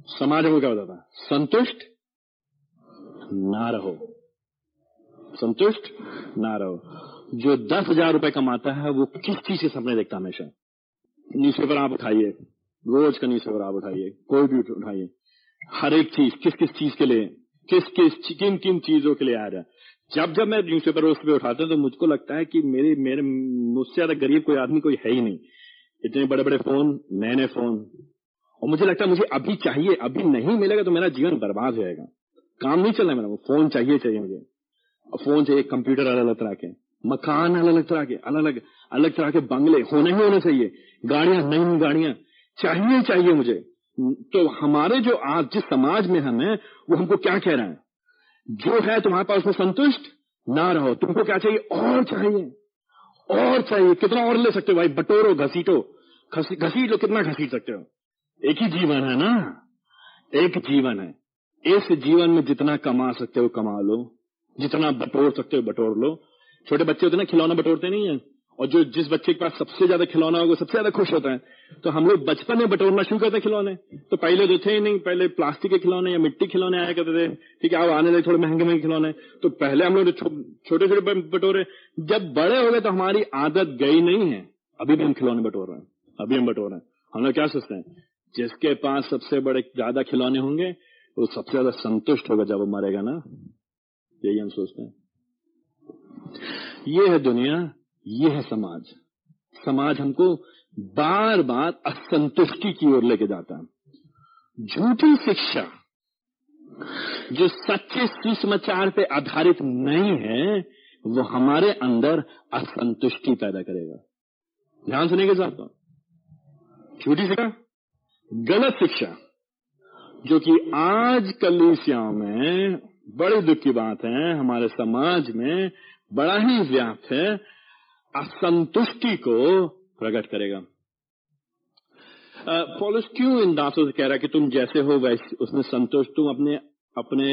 समाज हमको क्या बताता है? संतुष्ट ना रहो। संतुष्ट ना रहो। जो दस हज़ार रुपए कमाता है, वो किस चीज़ से सपने देखता हमेशा? न्यूज़पेपर आप उठाइए, रोज का न्यूज़पेपर आप उठाइए, कोई भी उठाइए। हर एक चीज़ किस किस चीज़ के लिए किस किस किन किन चीज़ों के लिए आ रहा है? जब जब मैं न्यूज़पेपर उस पर उठाता हूँ तो मुझको लगता है कि मेरे मेरे, मुझसे ज़्यादा गरीब कोई आदमी कोई है ही नहीं। इतने बड़े बड़े फ़ोन नए नए फ़ोन और मुझे लगता है मुझे अभी चाहिए, अभी नहीं मिलेगा तो मेरा जीवन बर्बाद हो जाएगा। काम नहीं चलना मेरा फ़ोन चाहिए चाहिए मुझे। फ़ोन चाहिए कंप्यूटर अलग अलग तरह के, मकान अलग अलग तरह के, अलग अलग अलग तरह के बंगले, होने ही होने चाहिए, गाड़ियाँ नई नई गाड़ियाँ, चाहिए चाहिए मुझे। तो हमारे जो आज, जिस समाज में हम है, वो हमको क्या कह रहे हैं? जो है तुम्हारे पास उसमें संतुष्ट, ना रहो, तुमको क्या चाहिए? और चाहिए। और चाहिए, कितना और ले सकते हो भाई? बटोरो, घसीटो। घसीट लो, कितना घसीट सकते हो? एक ही जीवन है ना? एक जीवन है। इस जीवन में जितना कमा सकते हो, कमा लो। जितना बटोर सकते हो, बटोर लो। छोटे बच्चे होते ना, खिलौना बटोरते नहीं है। और जो जिस बच्चे के पास सबसे ज़्यादा खिलौना होगा, सबसे ज़्यादा खुश होता है। तो हम लोग बचपन में बटोरना शुरू करते खिलौने। तो पहले तो थे ही नहीं। पहले प्लास्टिक के खिलौने या मिट्टी खिलौने आया करते थे। ठीक है, अब आने लगे थोड़े महँगे महँगे खिलौने। तो पहले हम लोग छोटे छोटे बटोरे, जब बड़े हो गए तो हमारी आदत गई नहीं है। अभी भी हम खिलौने बटोर रहे हैं। अभी हम बटोर रहे हैं। हम लोग क्या सोचते हैं? जिसके पास सबसे बड़े ज़्यादा खिलौने होंगे, वो सबसे ज़्यादा संतुष्ट होगा जब वो मरेगा ना। यही हम सोचते हैं। ये है दुनिया, ये है समाज। समाज हमको बार बार असंतुष्टि की ओर लेके जाता है। झूठी शिक्षा, जो सच्चे सुसमाचार पे आधारित नहीं है, वो हमारे अंदर असंतुष्टि पैदा करेगा। ध्यान सुने के साथ झूठी शिक्षा? गलत शिक्षा जो कि आज कलीसियाओं में बड़े दुख की बात है हमारे समाज में बड़ा ही व्याप्त है असंतुष्टि को प्रकट करेगा। पॉलिस क्यों इन दासों से कह रहा है कि तुम जैसे हो वैसे उसमें संतुष्ट तुम अपने अपने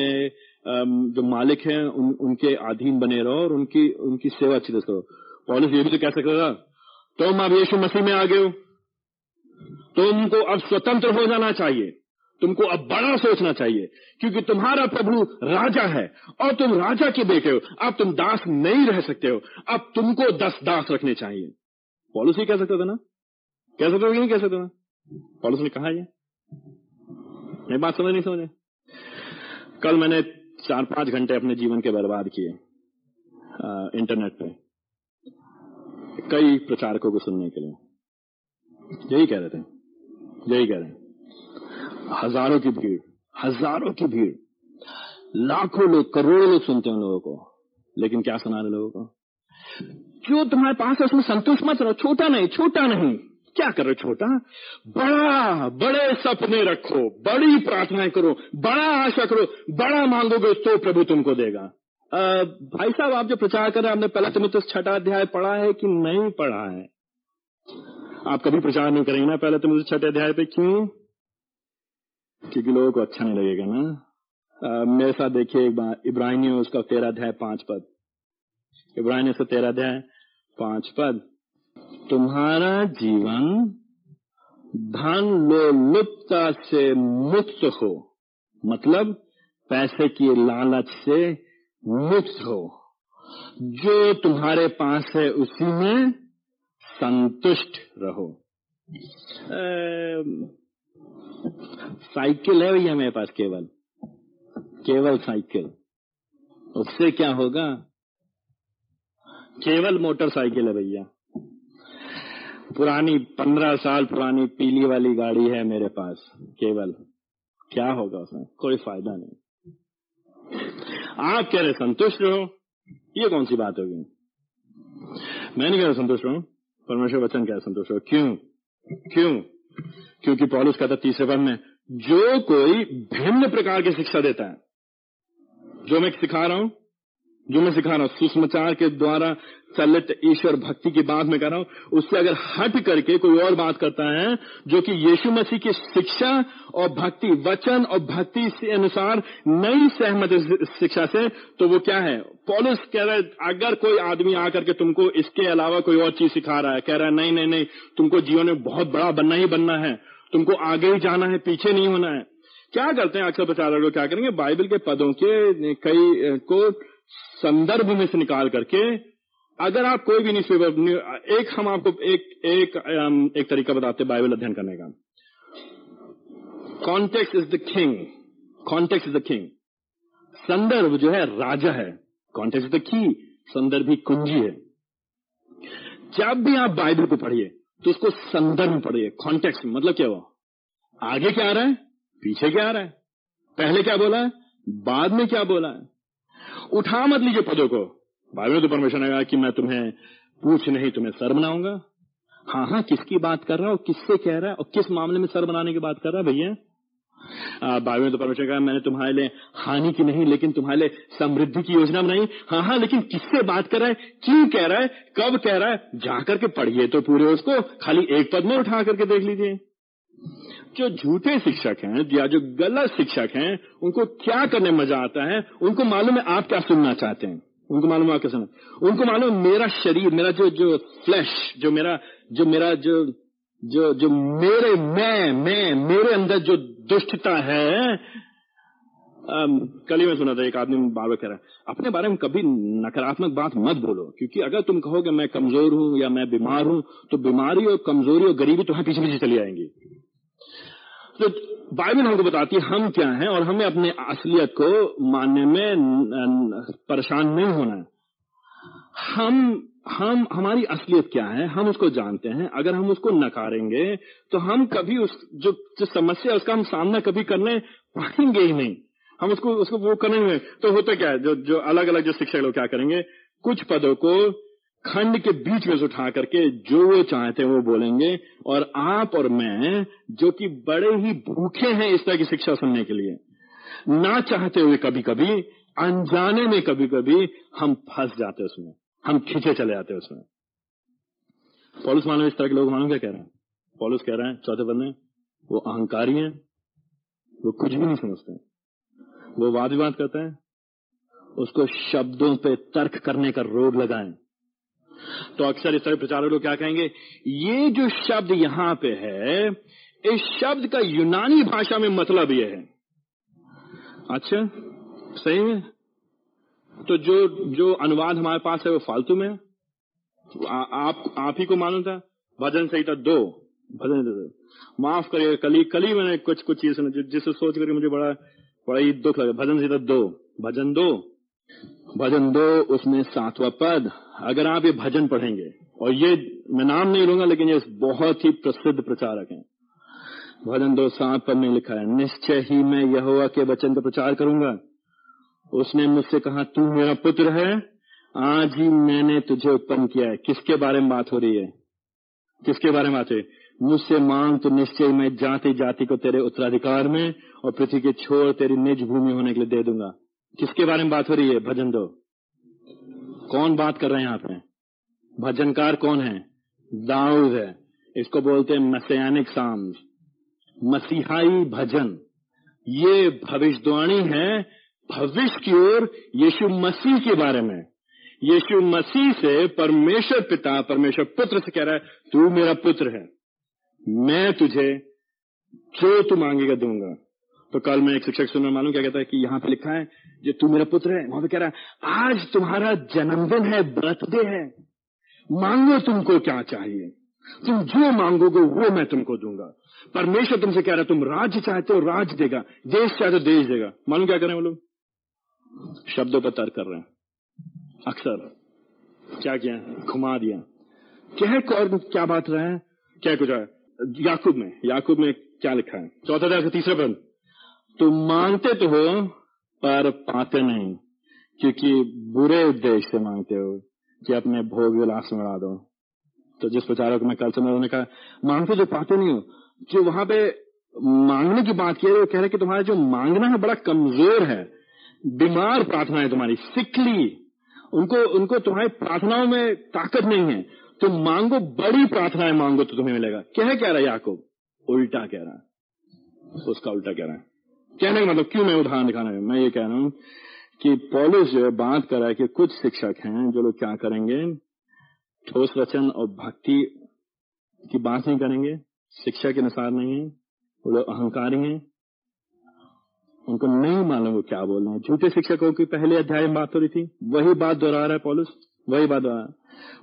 जो मालिक हैं उन, उनके अधीन बने रहो और उनकी उनकी सेवा अच्छी तरह करो। पॉलिस ये भी तो कह सकता था तुम अब यीशु मसीह में आ गए हो। तुमको अब स्वतंत्र हो जाना चाहिए। तुमको अब बड़ा सोचना चाहिए, क्योंकि तुम्हारा प्रभु राजा है, और तुम राजा के बेटे हो। अब तुम दास नहीं रह सकते हो। अब तुमको दस दास रखने चाहिए। पॉलिसी कह सकता था ना? कह सकते हो नहीं कह सकते था पॉलिस ने कहा ये? मैं बात समझ नहीं समझे। कल मैंने चार पाँच घंटे अपने जीवन के बर्बाद किए इंटरनेट पे, कई प्रचारकों को सुनने के लिए। यही कह रहे थे। यही कह रहे हैं। हज़ारों की भीड़ हज़ारों की भीड़। लाखों लोग करोड़ों लोग सुनते हैं उन लोगों को। लेकिन क्या सुना रहे लोगों को? जो तुम्हारे पास है उसमें संतुष्ट मत रहो। छोटा नहीं छोटा नहीं। क्या कर छोटा? बड़ा बड़े सपने रखो। बड़ी प्रार्थनाएँ करो। बड़ा आशा करो। बड़ा मांगोगे तो प्रभु तुमको देगा। आ, भाई साहब आप जो प्रचार कर रहे हैं आपने पहला तुम्हें तो छठा अध्याय पढ़ा है कि नहीं पढ़ा है? आप कभी प्रचार नहीं करेंगे ना पहले तो मुझे छठे अध्याय पे क्यों? क्योंकि लोगों को अच्छा नहीं लगेगा ना। आ, मेरे साथ देखिए एक बार इब्राहिम उसका तेरह अध्याय पाँच पद। इब्राहिम उसका तेरह अध्याय पाँच पद। तुम्हारा जीवन धन लोलुपता से मुक्त हो। मतलब पैसे की लालच से मुक्त हो। जो तुम्हारे पास है उसी में संतुष्ट रहो। साइकिल है भैया मेरे पास केवल। केवल साइकिल। उससे क्या होगा? केवल मोटरसाइकिल है भैया। पुरानी, पंद्रह साल पुरानी पीली वाली गाड़ी है मेरे पास, केवल। क्या होगा उसमें? कोई फ़ायदा नहीं। आप कह रहे संतुष्ट रहो, ये कौन सी बात होगी मैं नहीं कह रहा संतुष्ट रहो। परमेश्वर वचन क्या संतोष हो? क्यों? क्यों? क्योंकि पॉलिस कहता तीसरे पद में, जो कोई भिन्न प्रकार की शिक्षा देता है, जो मैं सिखा रहा हूँ जो मैं सिखा रहा हूँ, सुषमाचार के द्वारा चलित ईश्वर भक्ति की बात मैं कर रहा हूँ, उससे अगर हट करके कोई और बात करता है, जो कि यीशु मसीह की शिक्षा और भक्ति वचन और भक्ति से अनुसार नई सहमत शिक्षा से तो वो क्या है? पॉलिस कह रहा है, अगर कोई आदमी आकर के तुमको इसके अलावा कोई और चीज़ सिखा रहा है, कह रहा है, नहीं नहीं नहीं, तुमको जीवन में बहुत बड़ा बनना ही बनना है, तुमको आगे ही जाना है, पीछे नहीं होना है। क्या करते हैं अक्सर प्रचारक लोग? क्या करेंगे? बाइबल के पदों के कई को संदर्भ में से निकाल करके, अगर आप कोई भी न्यूज़पेपर एक हम आपको एक एक एक तरीका बताते बाइबल अध्ययन करने का। Context is the king context is the king संदर्भ जो है राजा है। कॉन्टेक्स्ट इज़ द की संदर्भ ही कुंजी है। जब भी आप बाइबल को पढ़िए तो उसको संदर्भ पढ़िए। कॉन्टेक्स्ट मतलब क्या हुआ? आगे क्या आ रहा है? पीछे क्या आ रहा है? पहले क्या बोला? है बाद में क्या बोला? है उठा मत लीजिए पदों को। बाइबल में तो परमेश्वर ने कहा कि मैं तुम्हें पूछ नहीं, तुम्हें सर बनाऊँगा। हाँ हाँ किसकी बात कर रहा है, किससे कह रहा है और किस मामले में सर बनाने की बात कर रहा है, भैया? बाइबल में तो परमेश्वर कहा, मैंने तुम्हारे लिए हानि की नहीं, लेकिन तुम्हारे लिए समृद्धि की योजना बनाई। हाँ हाँ लेकिन किससे बात कर रहा है, क्यों कह रहा है, कब कह रहा है, जाकर के पढ़िए तो पूरे उसको, खाली एक पद में उठा करके देख लीजिए। जो झूठे शिक्षक हैं, या जो गलत शिक्षक हैं, उनको क्या करने मज़ा आता है? उनको मालूम है आप क्या सुनना चाहते हैं? उनको मालूम है आप क्या सुनना उनको मालूम मेरा शरीर, मेरा जो जो फ्लैश जो मेरा जो मेरा, जो जो जो मेरे, मैं मैं, मेरे अंदर जो दुष्टता है कल ही मैं सुना था, एक आदमी बार बार कह रहा है, अपने बारे में कभी नकारात्मक बात मत बोलो, क्योंकि अगर तुम कहोगे मैं कमज़ोर हूँ या मैं बीमार हूँ तो बीमारी और कमज़ोरी और गरीबी तुम्हें पीछे पीछे चली आएँगी। तो बाइबल हमको बताती है हम क्या हैं और हमें अपने असलियत को मानने में परेशान नहीं होना है। हम हम हमारी असलियत क्या है हम उसको जानते हैं। अगर हम उसको नकारेंगे तो हम कभी उस जो, जो समस्या उसका हम सामना कभी करने पाएँगे ही नहीं। हम उसको उसको वो करेंगे तो होता क्या है जो जो अलग अलग जो शिक्षक लोग क्या करेंगे कुछ पदों को खंड के बीच में से उठा करके जो वो चाहते हैं वो बोलेंगे, और आप और मैं, जो कि बड़े ही भूखे हैं इस तरह की शिक्षा सुनने के लिए, ना चाहते हुए कभी कभी अनजाने में कभी कभी हम फंस जाते उसमें, हम खींचे चले जाते उसमें। पॉलिस मानो इस तरह के लोग मानो क्या कह रहे हैं? पॉलिस कह रहे हैं, चौथे बंदे, वो अहंकारी हैं, वो कुछ भी नहीं समझते। वो वाद विवाद करते हैं, उसको शब्दों पे तर्क करने का रोग लगाएँ। तो अक्सर इस तरह प्रचारक लोग क्या कहेंगे ये जो शब्द यहाँ पे है इस शब्द का यूनानी भाषा में मतलब ये है। अच्छा सही है? तो जो जो अनुवाद हमारे पास है वो फालतू में आ, आप आप ही को मालूम था? भजन संहिता दो। भजन माफ़ करिए कली कली मैंने कुछ कुछ चीज़ सुना जिसे सोच करके मुझे बड़ा बड़ा ही दुख लगा। भजन संहिता दो। भजन दो। भजन दो, उसमें सातवा पद। अगर आप ये भजन पढ़ेंगे, और ये मैं नाम नहीं लूँगा, लेकिन ये बहुत ही प्रसिद्ध प्रचारक हैं। भजन दो, सात पद में लिखा है, निश्चय ही मैं यहोवा के वचन का प्रचार करूँगा। उसने मुझसे कहा, तू मेरा पुत्र है, आज ही मैंने तुझे उत्पन्न किया है। किसके बारे में बात हो रही है? किसके बारे में बात हो रही है? मुझसे मांग तो निश्चय मैं जाति जाति को तेरे उत्तराधिकार में और पृथ्वी के छोर तेरी निज भूमि होने के लिए दे दूँगा। किसके बारे में बात हो रही है? भजन दो। कौन बात कर रहे हैं यहाँ पे भजनकार कौन है? दाऊद है। इसको बोलते हैं मसयानिक साम्स मसीहाई भजन। ये भविष्यवाणी है भविष्य की ओर यीशु मसीह के बारे में। यीशु मसीह से परमेश्वर पिता, परमेश्वर पुत्र से कह रहा है, तू मेरा पुत्र है। मैं तुझे जो तू मांगेगा दूँगा। तो कल मैं एक शिक्षक सुनने मालूम क्या, कहता है कि यहाँ पे लिखा है जो तू मेरा पुत्र है। वहाँ पे कह रहा है, आज तुम्हारा जन्मदिन है, बर्थडे है। मांगो तुमको क्या चाहिए? तुम जो मांगोगे वो मैं तुमको दूँगा। परमेश्वर तुमसे कह रहा है, तुम राज्य चाहते हो राज देगा। देश चाहते हो, देश देगा। मालूम क्या करें वो लोग? शब्दों पर तर्क कर रहे हैं। अक्सर। क्या किया? घुमा दिया। क्या और क्या बात रहा है? क्या कुछ है याकूब में। याकूब में क्या लिखा है? चौथा अध्याय तीसरा पद तुम मांगते तो हो, पर पाते नहीं, क्योंकि बुरे उद्देश्य से मांगते हो कि अपने भोग विलास में उड़ा दो। तो जिस प्रचारक में कल समय उन्होंने कहा मांगते जो पाते नहीं हो, जो वहाँ पे मांगने की बात की वो कह रहे कि तुम्हारा जो मांगना है बड़ा कमज़ोर है। बीमार प्रार्थना है तुम्हारी, सिकली। उनको उनको तुम्हारी प्रार्थनाओं में ताकत नहीं है। तुम मांगो, बड़ी प्रार्थनाएँ मांगो तो तुम्हें मिलेगा। क्या कह रहा है याकूब? उल्टा कह रहा है। उसका उल्टा कह रहा है। कहने का मतलब क्यों मैं उदाहरण दिखाना है? मैं ये कह रहा हूँ कि पॉलिस जो है, बात कर रहा है कि कुछ शिक्षक हैं जो लोग क्या करेंगे? ठोस रचन और भक्ति की बात नहीं करेंगे। शिक्षा के अनुसार नहीं है। वो लोग अहंकारी हैं। उनको नहीं मालूम वो क्या बोल रहे हैं। झूठे शिक्षकों की पहले अध्याय में बात हो रही थी। वही बात दोहरा रहा है पॉलिस। वही बात दोहरा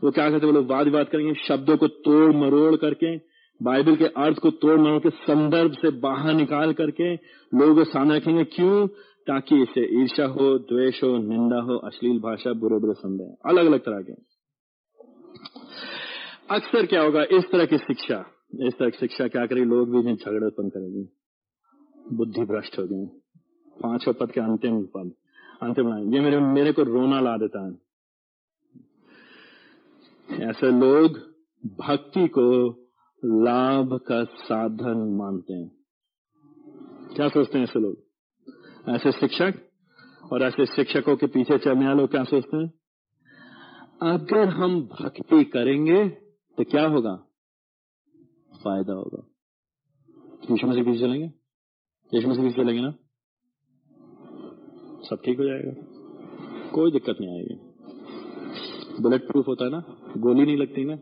वो क्या करते वो लोग वाद विवाद करेंगे। शब्दों को तोड़ मरोड़ करके बाइबल के अर्थ को तोड़ मरोड़ के संदर्भ से बाहर निकाल करके लोगों को सामने रखेंगे। क्यों? ताकि इसे ईर्षा हो, द्वेष हो, निंदा हो, अश्लील भाषा बुरे बुरे संदेह अलग अलग तरह के। अक्सर क्या होगा? इस तरह की शिक्षा। इस तरह की शिक्षा क्या करेगी? लोग भी झगड़े उत्पन्न करेंगे। बुद्धि भ्रष्ट हो गई पांचवा पद के अंतिम पद, अंतिम ये मेरे मेरे को रोना ला देता है। ऐसे लोग भक्ति को लाभ का साधन मानते हैं। क्या सोचते हैं ऐसे लोग? ऐसे शिक्षक और ऐसे शिक्षकों के पीछे चलने वाले क्या सोचते हैं? अगर हम भक्ति करेंगे तो क्या होगा? फ़ायदा होगा। यीशु मसीह पीछे चलेंगे? यीशु मसीह पीछे चलेंगे ना? सब ठीक हो जाएगा। कोई दिक्कत नहीं आएगी। बुलेट प्रूफ होता है ना? गोली नहीं लगती ना?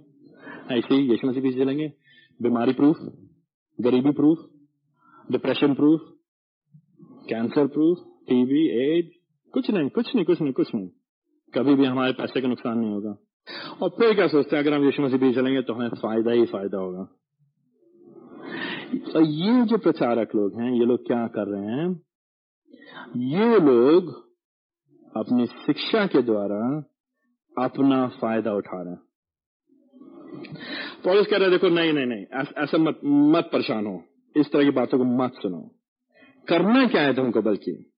ऐसे ही यीशु मसीह पीछे चलेंगे। बीमारी प्रूफ गरीबी proof depression proof cancer proof TB as कुछ नहीं कुछ नहीं कुछ नहीं कुछ नहीं। कभी भी हमारे पैसे का नुकसान नहीं होगा। और फिर क्या सोचते हैं, अगर हम यीशु मसीह पीछे चलेंगे तो हमें फ़ायदा ही फ़ायदा होगा। तो ये जो प्रचारक लोग हैं, ये लोग क्या कर रहे हैं? ये लोग अपनी शिक्षा के द्वारा अपना फ़ायदा उठा रहे हैं। पॉलिस कह रहे देखो, नहीं नहीं नहीं, ऐसा मत मत परेशान हो। इस तरह की बातों को मत सुनो। करना क्या है तुमको बल्कि?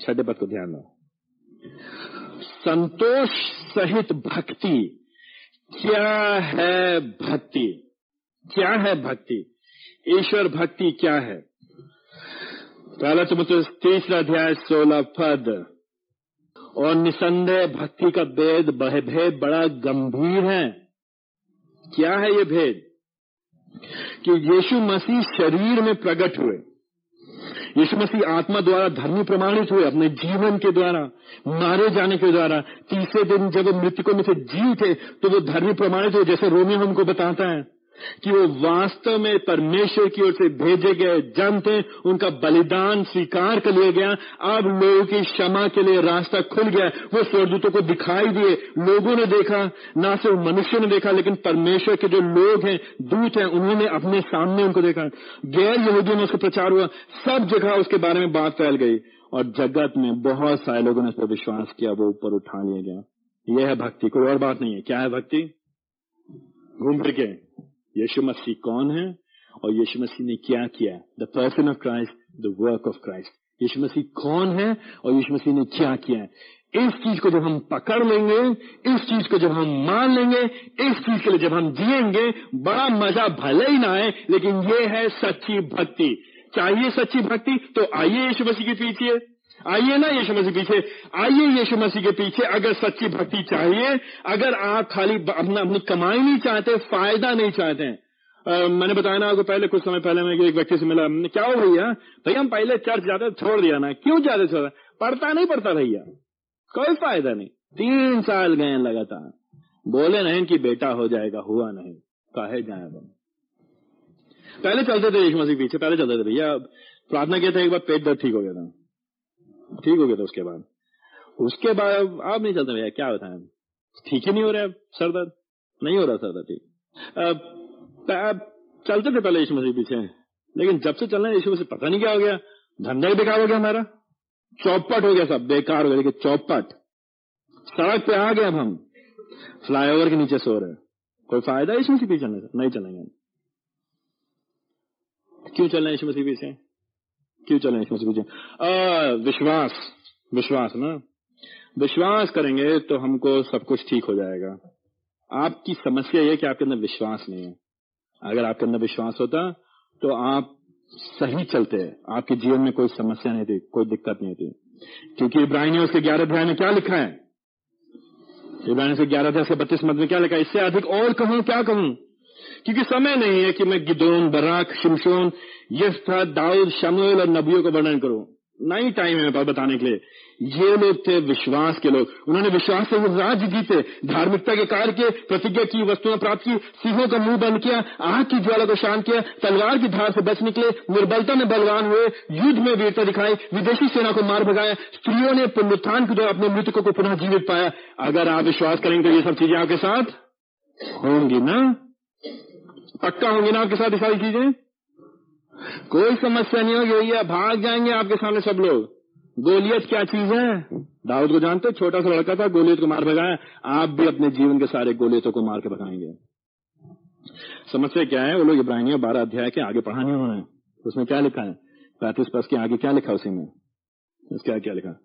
छठे पद को ध्यान दो। संतोष सहित भक्ति। क्या है भक्ति? क्या है भक्ति? ईश्वर भक्ति क्या है? पहला तो मतलब तीसरा अध्याय, सोलह पद। और निसंदेह भक्ति का भेद भेद बड़ा गंभीर है। क्या है ये भेद? कि यीशु मसीह शरीर में प्रकट हुए। यीशु मसीह आत्मा द्वारा धर्मी प्रमाणित हुए, अपने जीवन के द्वारा, मारे जाने के द्वारा, तीसरे दिन जब वो मृतकों में से जी थे तो वो धर्मी प्रमाणित हुए, जैसे रोमियो हमको बताता है। कि वो वास्तव में परमेश्वर की ओर से भेजे गए जन थे, उनका बलिदान स्वीकार कर लिया गया। अब लोगों की क्षमा के लिए रास्ता खुल गया। वो स्वर्गदूतों को दिखाई दिए। लोगों ने देखा, ना सिर्फ़ मनुष्य ने देखा, लेकिन परमेश्वर के जो लोग हैं, दूत हैं, उन्होंने अपने सामने उनको देखा। गैर यहूदियों में उसका प्रचार हुआ। सब जगह उसके बारे में बात फैल गई। और जगत में बहुत सारे लोगों ने उस पर विश्वास किया, वो ऊपर उठा लिया गया। यह है भक्ति। कोई और बात नहीं है। क्या है भक्ति? घूम फिर के। यीशु मसीह कौन है और यीशु मसीह ने क्या किया? The person of Christ the work of Christ यीशु मसीह कौन है और यीशु मसीह ने क्या किया? इस चीज़ को जब हम पकड़ लेंगे, इस चीज़ को जब हम मान लेंगे, इस चीज़ के लिए जब हम जिएँगे, बड़ा मज़ा भले ही ना आए, लेकिन ये है सच्ची भक्ति। चाहिए सच्ची भक्ति तो आइए यीशु मसीह के पीछे आइए ना यीशु मसीह पीछे। आइए यीशु मसीह के पीछे अगर सच्ची भक्ति चाहिए अगर आप खाली अपना अपनी कमाई नहीं चाहते फ़ायदा नहीं चाहते आ, मैंने बताया ना आपको पहले कुछ समय पहले मैं एक व्यक्ति से मिला। क्या हो भैया? भैया हम पहले चर्च जाते छोड़ दिया ना। क्यों जाते छोड़ा पढ़ता नहीं पढ़ता भैया। कोई फ़ायदा नहीं। तीन साल गए लगातार। बोले नहीं कि बेटा हो जाएगा हुआ नहीं। कहे जाए पहले चलते थे यीशु मसीह पीछे पहले चलते थे भैया। प्रार्थना किया था एक बार पेट दर्द ठीक हो गया था। ठीक हो गया था उसके बाद। उसके बाद, अब नहीं चलते भैया, क्या है ठीक ही नहीं हो रहा है, सर दर्द। नहीं हो रहा सर दर्द, ठीक। अब चलते थे पहले यीशु मसीह पीछे। लेकिन जब से चल रहे मसीह पता नहीं क्या हो गया। धंधा ही बेकार हो गया हमारा। चौपट हो गया सब, बेकार हो गया। लेकिन चौपट। सड़क पे आ गए अब हम। फ्लाईओवर के नीचे सो रहे कोई फ़ायदा यीशु मसीह पीछे नहीं चलेंगे। क्यों चल रहे हैं यीशु मसीह पीछे? क्यों चले यीशु मसीह पीछे विश्वास विश्वास ना? विश्वास करेंगे तो हमको सब कुछ ठीक हो जाएगा। आपकी समस्या यह कि आपके अंदर विश्वास नहीं है। अगर आपके अंदर विश्वास होता तो आप सही चलते। आपके जीवन में कोई समस्या नहीं थी, कोई दिक्कत नहीं थी। क्योंकि इब्राहिम उसके ग्यारह अध्याय में क्या लिखा है? इब्राहिम से ग्यारह अध्याय से बत्तीस मत में क्या लिखा है? इससे अधिक और कहूँ, क्या कहूँ? क्योंकि समय नहीं है कि मैं गिदोन, बराक, शिमशोन था दाऊद, शमुएल और नबियों का वर्णन करो। नहीं टाइम है मेरे बताने के लिए। ये लोग थे विश्वास के लोग। उन्होंने विश्वास से वो राज्य जीते, धार्मिकता के कार्य के प्रतिज्ञा की, वस्तुएँ प्राप्त की, सिंहों का मुँह बंद किया, आग की ज्वाला को शांत किया, तलवार की धार से बच निकले, निर्बलता में बलवान हुए, युद्ध में वीरता दिखाई, विदेशी सेना को मार भगाया, स्त्रियों ने पुनरुत्थान के द्वारा अपने मृतकों को पुनः जीवित पाया। अगर आप विश्वास करेंगे तो ये सब चीज़ें आपके साथ होंगी ना? पक्का होंगी ना आपके साथ ये सारी चीज़ें? कोई समस्या नहीं होगी भैया, भाग जाएँगे आपके सामने सब लोग। गोलियत क्या चीज़ है? दाऊद को जानते छोटा सा लड़का था गोलियत को मार भगाया। आप भी अपने जीवन के सारे गोलियतों को मार के भगाएँगे। समस्या क्या है? वो लोग इब्राहिम बारह अध्याय के आगे पढ़ाने नहीं उन्होंने। उसमें क्या लिखा है? पैंतीस पस के आगे क्या लिखा उसी में? क्या क्या लिखा?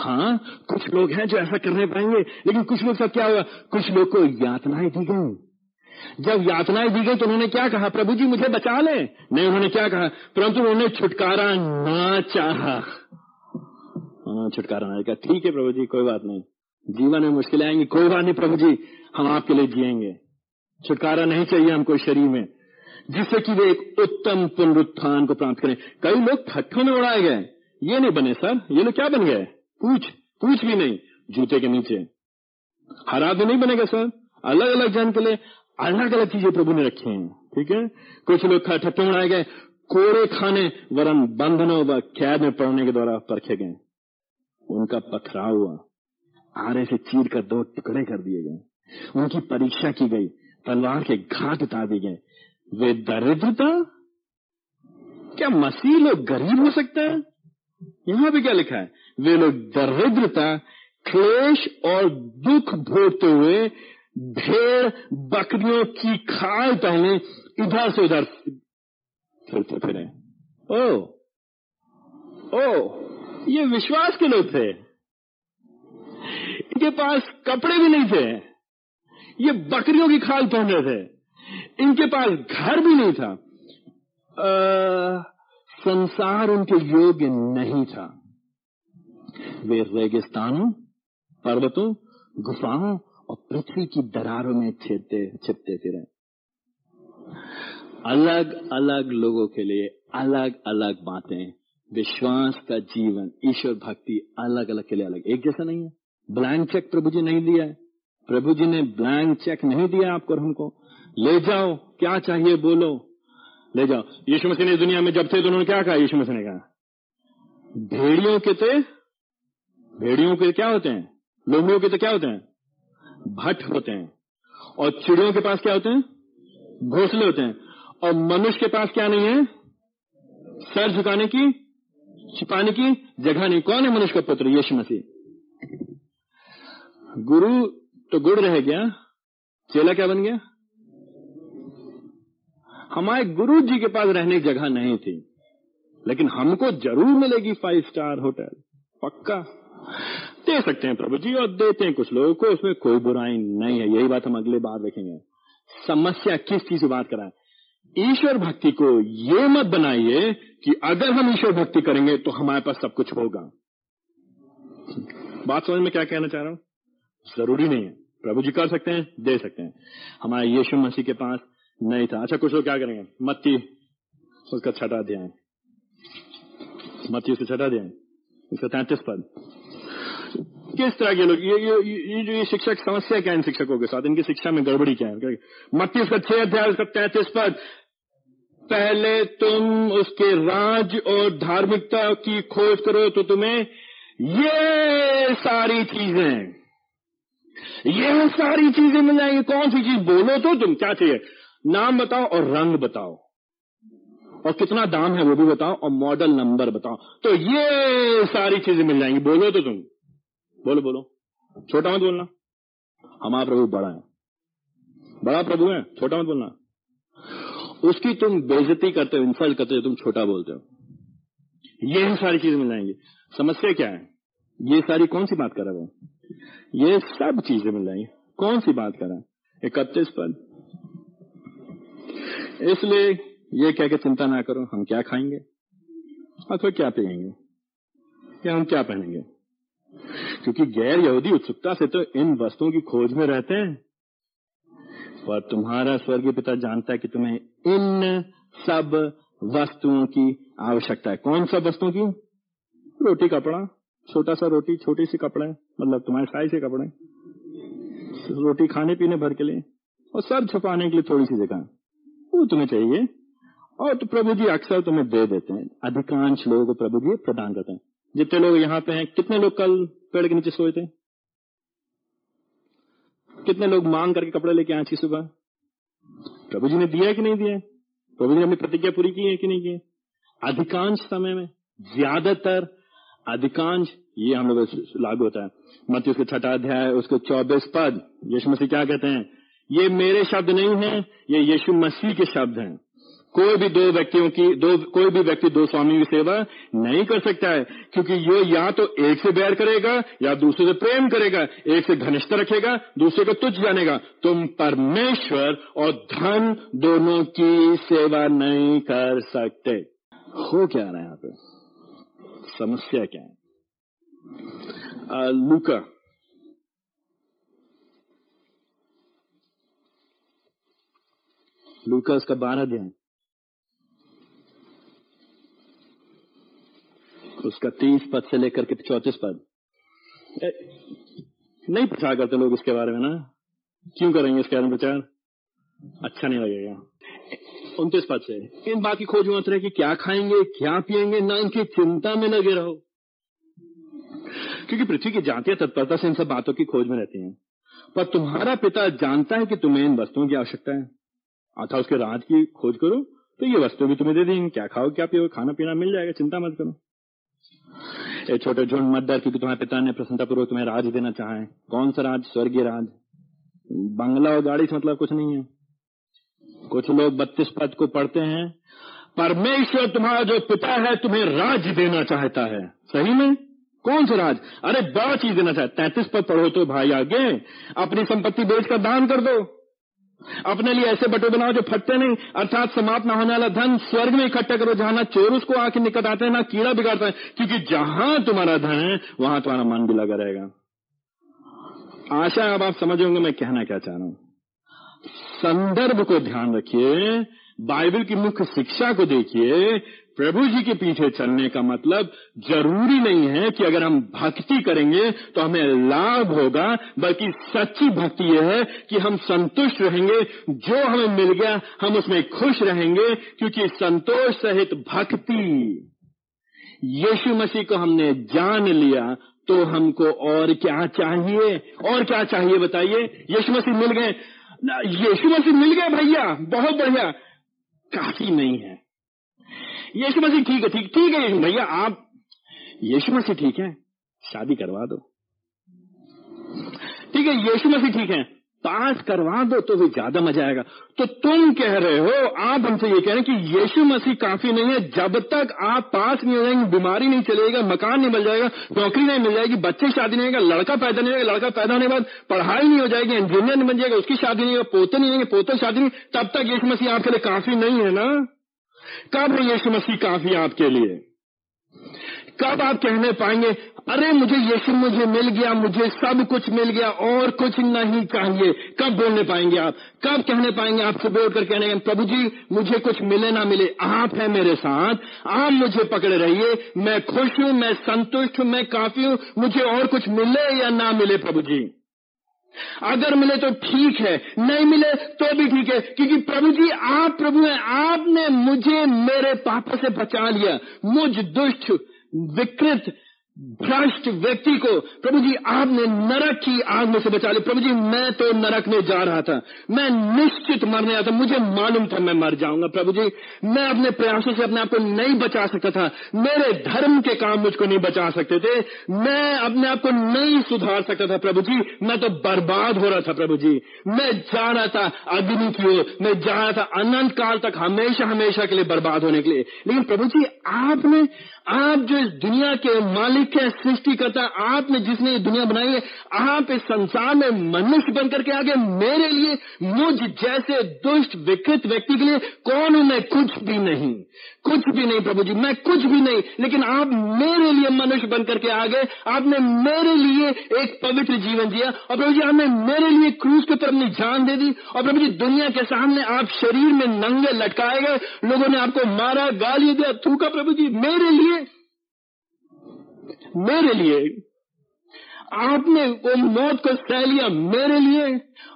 हाँ कुछ लोग हैं जो ऐसा करने पाएँगे, लेकिन कुछ लोग सब क्या होगा? कुछ लोग को यातनाएँ दी गई। जब यातनाएँ दी गई तो उन्होंने क्या कहा, प्रभु जी, मुझे बचा ले? नहीं, उन्होंने क्या कहा, परंतु उन्होंने छुटकारा ना चाहा. उन्होंने छुटकारा नहीं कहा ठीक है, प्रभु जी, कोई बात नहीं। जीवन में मुश्किलें आएँगी। कोई बात नहीं, प्रभु जी, हम आपके लिए जिएँगे। छुटकारा नहीं चाहिए हमको शरीर में, जिससे कि वे एक उत्तम पुनरुत्थान को प्राप्त करें। कई लोग ठट्ठों में उड़ाए गए। ये नहीं बने, सर। ये लोग क्या बन गए? पूछ पूछ भी नहीं। जूते के नीचे। हरा आदमी नहीं बनेगा, सर। अलग अलग जन के लिए अलग अलग चीज़ें प्रभु ने रखी हैं, ठीक है? कुछ लोग में उड़ाए गए, कोड़े खाने, वरन बंधनों व कैद में पड़ने के द्वारा परखे गए। उनका पथराव हुआ। आरे से चीर कर दो टुकड़े कर दिए गए। उनकी परीक्षा की गई, तलवार के घाट उतार दिए गए। वे दरिद्रता? क्या मसीह लोग गरीब हो सकते हैं? यहाँ भी क्या लिखा है? वे लोग दरिद्रता, क्लेश और दुख भोगते हुए भेड़ बकरियों की खाल पहने इधर से उधर फिरते फिरे। ओ ओ ये विश्वास के लोग थे। इनके पास कपड़े भी नहीं थे। ये बकरियों की खाल पहन रहे थे। इनके पास घर भी नहीं था। आ, संसार उनके योग्य नहीं था। वे रेगिस्तानों पर्वतों गुफाओं और पृथ्वी की दरारों में छिपते छिपते फिरे। अलग अलग लोगों के लिए अलग अलग बातें। विश्वास का जीवन, ईश्वर भक्ति अलग अलग के लिए अलग। एक जैसा नहीं है। ब्लैंक चेक प्रभु जी नहीं दिया है। प्रभु जी ने ब्लैंक चेक नहीं दिया आपको और हमको। ले जाओ, क्या चाहिए बोलो। ले जाओ। यीशु मसीह ने दुनिया में जब थे तो उन्होंने क्या कहा? यीशु मसीह ने कहा, भेड़ियों के थे, भेड़ियों के क्या होते हैं? लोमड़ियों के तो क्या होते हैं? भट्ट होते हैं। और चिड़ियों के पास क्या होते हैं? घोसले होते हैं। और मनुष्य के पास क्या नहीं है? सर झुकाने की, छिपाने की जगह नहीं। कौन है मनुष्य का पुत्र, यीशु मसीह? गुरु तो गुड़ रह गया। चेला क्या बन गया? हमारे गुरु जी के पास रहने की जगह नहीं थी। लेकिन हमको ज़रूर मिलेगी फाइव स्टार होटल पक्का। दे सकते हैं प्रभु जी और देते हैं कुछ लोगों को, उसमें कोई बुराई नहीं है। यही बात हम अगले बार देखेंगे। समस्या किस चीज़ से बात कराए? ईश्वर भक्ति को ये मत बनाइए कि अगर हम ईश्वर भक्ति करेंगे तो हमारे पास सब कुछ होगा। बात समझ में क्या कहना चाह रहा हूँ? ज़रूरी नहीं है। प्रभु जी कर सकते हैं, दे सकते हैं। हमारे यीशु मसीह के पास नहीं था। अच्छा कुछ लोग क्या करेंगे? मत्ती, उसका छठा अध्याय। मत्ती, उसका छठा अध्याय। उसका तैतीस पद। किस तरह के लोग, ये ये ये जो ये शिक्षक समस्या क्या है इन शिक्षकों के साथ? इनकी शिक्षा में गड़बड़ी क्या है? मत्ती उसका छह अध्याय, उसका तैतीस पद। पहले तुम उसके राज और धार्मिकता की खोज करो तो तुम्हें ये सारी चीज़ें, ये सारी चीज़ें मिल जाएँगी। कौन सी चीज़? बोलो तो तुम, क्या चाहिए? नाम बताओ और रंग बताओ। और कितना दाम है वो भी बताओ और मॉडल नंबर बताओ। तो ये सारी चीज़ें मिल जाएँगी। बोलो तो तुम। बोलो बोलो। छोटा मत बोलना। हमारा प्रभु बड़ा है। बड़ा प्रभु है, छोटा मत बोलना। उसकी तुम बेजती करते हो, इंसल्ट करते हो तुम छोटा बोलते हो। ये सारी चीज़ें मिल जाएँगी। समस्या क्या है? ये सारी कौन सी बात कर रहा है ये सब चीज़ें मिल जाएँगी। कौन सी बात कर रहा है? इकतीस पद। इसलिए ये कह के चिंता ना करो, हम क्या खाएँगे? अथवा क्या पिएँगे या हम क्या पहनेंगे? क्योंकि गैर यहूदी उत्सुकता से तो इन वस्तुओं की खोज में रहते हैं। पर तुम्हारा स्वर्गीय पिता जानता है कि तुम्हें इन सब वस्तुओं की आवश्यकता है। कौन सब वस्तुओं की? रोटी, कपड़ा। छोटा सा रोटी, छोटी सी कपड़े मतलब तुम्हारे साइज़ के कपड़े। रोटी खाने, पीने भर के लिए। और सब छुपाने के लिए थोड़ी सी जगह। वो तुम्हें चाहिए। और तो प्रभु जी अक्सर तुम्हें दे देते हैं। अधिकांश लोगों को प्रभु जी प्रदान करते हैं। जितने लोग यहाँ पे हैं, कितने लोग कल पेड़ के नीचे सोए थे? कितने लोग मांग करके कपड़े लेके आए थी सुबह? प्रभु जी ने दिया कि नहीं दिया प्रभु जी ने अपनी प्रतिज्ञा पूरी की है कि नहीं की अधिकांश समय में, ज़्यादातर अधिकांश ये हम लोग लागू होता है। मत उसके छठा अध्याय, उसके चौबीस पद, यीशु मसीह क्या कहते हैं? ये मेरे शब्द नहीं है, ये यीशु मसीह के शब्द हैं। कोई भी दो व्यक्तियों की, दो, कोई भी व्यक्ति दो स्वामी की सेवा नहीं कर सकता है, क्योंकि ये या तो एक से बैर करेगा, या दूसरे से प्रेम करेगा, एक से घनिष्ठ रखेगा, दूसरे को तुच्छ जानेगा। तुम परमेश्वर और धन दोनों की सेवा नहीं कर सकते। हो क्या रहा है यहाँ पे? समस्या क्या है? लुका। लूका उसका बारह अध्याय। उसका तीस पद से लेकर के चौतीस पद। नहीं प्रचार करते लोग इसके बारे में ना? क्यों करेंगे इसके बारे में प्रचार? अच्छा नहीं लगेगा। उनतीस पद से। इन बाकी खोज मत रहे कि क्या खाएँगे, क्या पिएँगे ना इनकी चिंता में लगे रहो। क्योंकि पृथ्वी की जातियाँ तत्परता से इन सब बातों की खोज में रहती हैं। पर तुम्हारा पिता जानता है कि तुम्हें इन वस्तुओं की आवश्यकता है। अथा उसके राज की खोज करो तो ये वस्तु भी तुम्हें दे देंगे। क्या खाओ, क्या पियो, खाना पीना मिल जाएगा, चिंता मत करो। एक छोटे झुंड मत डर, क्योंकि तुम्हारे पिता ने प्रसन्नता पूर्वक तुम्हें राज देना चाहे कौन सा राज? स्वर्गीय राज। बंगला और गाड़ी से मतलब कुछ नहीं है। कुछ लोग बत्तीस पद को पढ़ते हैं। परमेश्वर तुम्हारा जो पिता है, तुम्हें राज देना चाहता है। सही में? कौन सा राज? अरे बड़ा चीज़ देना चाहता तैतीस पद पढ़ो तो भाई आगे। अपनी संपत्ति बेचकर दान कर दो। अपने लिए ऐसे बटुए बनाओ जो फटते नहीं, अर्थात समाप्त न होने वाला धन स्वर्ग में इकट्ठा करो, जहाँ ना चोर उसको आके निकट आते हैं, ना कीड़ा बिगाड़ता है। क्योंकि जहाँ तुम्हारा धन है, वहाँ तुम्हारा मन भी लगा रहेगा। आशा अब आप समझ होंगे मैं कहना क्या चाह रहा हूँ। संदर्भ को ध्यान रखिए, बाइबल की मुख्य शिक्षा को देखिए प्रभु जी के पीछे चलने का मतलब ज़रूरी नहीं है कि अगर हम भक्ति करेंगे तो हमें लाभ होगा, बल्कि सच्ची भक्ति यह है कि हम संतुष्ट रहेंगे, जो हमें मिल गया, हम उसमें खुश रहेंगे, क्योंकि संतोष सहित भक्ति। यीशु मसीह को हमने जान लिया तो हमको और क्या चाहिए? और क्या चाहिए बताइए? यीशु मसीह मिल गए। यीशु मसीह मिल गए भैया, बहुत बढ़िया। काफ़ी नहीं है। यीशु मसीह ठीक है, ठीक ठीक है भैया, आप यीशु मसीह ठीक है? शादी करवा दो। ठीक है, यीशु मसीह ठीक है। पास करवा दो तो भी ज़्यादा मज़ा आएगा। तो तुम कह रहे हो, आप हमसे ये कह रहे हैं कि यीशु मसीह काफ़ी नहीं है। जब तक आप पास नहीं हो जाएँगे, बीमारी नहीं चलेगा, मकान नहीं मिल जाएगा, नौकरी नहीं मिल जाएगी, बच्चे शादी नहीं होगा, लड़का पैदा नहीं होगा, लड़का पैदा होने के बाद पढ़ाई नहीं हो जाएगी, इंजीनियर नहीं बन जाएगा, उसकी शादी नहीं होगा, पोते नहीं होंगे पोते शादी नहीं। तब तक यीशु मसीह आपके लिए काफ़ी नहीं है ना? कब यीशु मसीह काफ़ी आपके लिए? कब आप कहने पाएँगे, अरे, मुझे यीशु मुझे मिल गया, मुझे सब कुछ मिल गया, और कुछ नहीं चाहिए। कब बोलने पाएँगे आप? कब कहने पाएँगे आपसे बोल कर कहने प्रभु जी, मुझे कुछ मिले ना मिले, आप है मेरे साथ, आप मुझे पकड़े रहिए, मैं खुश हूँ, मैं संतुष्ट हूँ, मैं काफ़ी हूँ, मुझे और कुछ मिले या ना मिले प्रभु जी? अगर मिले तो ठीक है, नहीं मिले तो भी ठीक है, क्योंकि प्रभु जी, आप प्रभु हैं, आपने मुझे मेरे पापा से बचा लिया। मुझ दुष्ट, विकृत भ्रष्ट व्यक्ति को प्रभु जी, आपने नरक की आग में से बचा लिया। प्रभु जी, मैं तो नरक में जा रहा था। मैं निश्चित मरने आता मुझे मालूम था मैं मर जाऊँगा। प्रभु जी, मैं अपने प्रयासों से अपने आप को नहीं बचा सकता था। मेरे धर्म के काम मुझको नहीं बचा सकते थे। मैं अपने आप को नहीं सुधार सकता था, प्रभु जी। मैं तो बर्बाद हो रहा था, प्रभु जी। मैं जा रहा था अग्नि की ओर। मैं जा रहा था अनंत काल तक हमेशा हमेशा के लिए बर्बाद होने के लिए। लेकिन प्रभु जी, आपने आप जो इस दुनिया के मालिक है, सृष्टिकर्ता, आपने जिसने ये दुनिया बनाई है, आप इस संसार में मनुष्य बनकर के आगे मेरे लिए मुझ जैसे दुष्ट, विकृत व्यक्ति के लिए कौन मैं? कुछ भी नहीं। कुछ भी नहीं प्रभु जी मैं कुछ भी नहीं, लेकिन आप मेरे लिए मनुष्य बनकर के आ गए, आपने मेरे लिए एक पवित्र जीवन जिया, और प्रभु जी आपने मेरे लिए क्रूज के ऊपर अपनी जान दे दी, और प्रभु जी दुनिया के सामने आप शरीर में नंगे लटकाए गए, लोगों ने आपको मारा गाली दिया, थूका प्रभु जी मेरे लिए मेरे लिए, आपने वो मौत को सह लिया मेरे लिए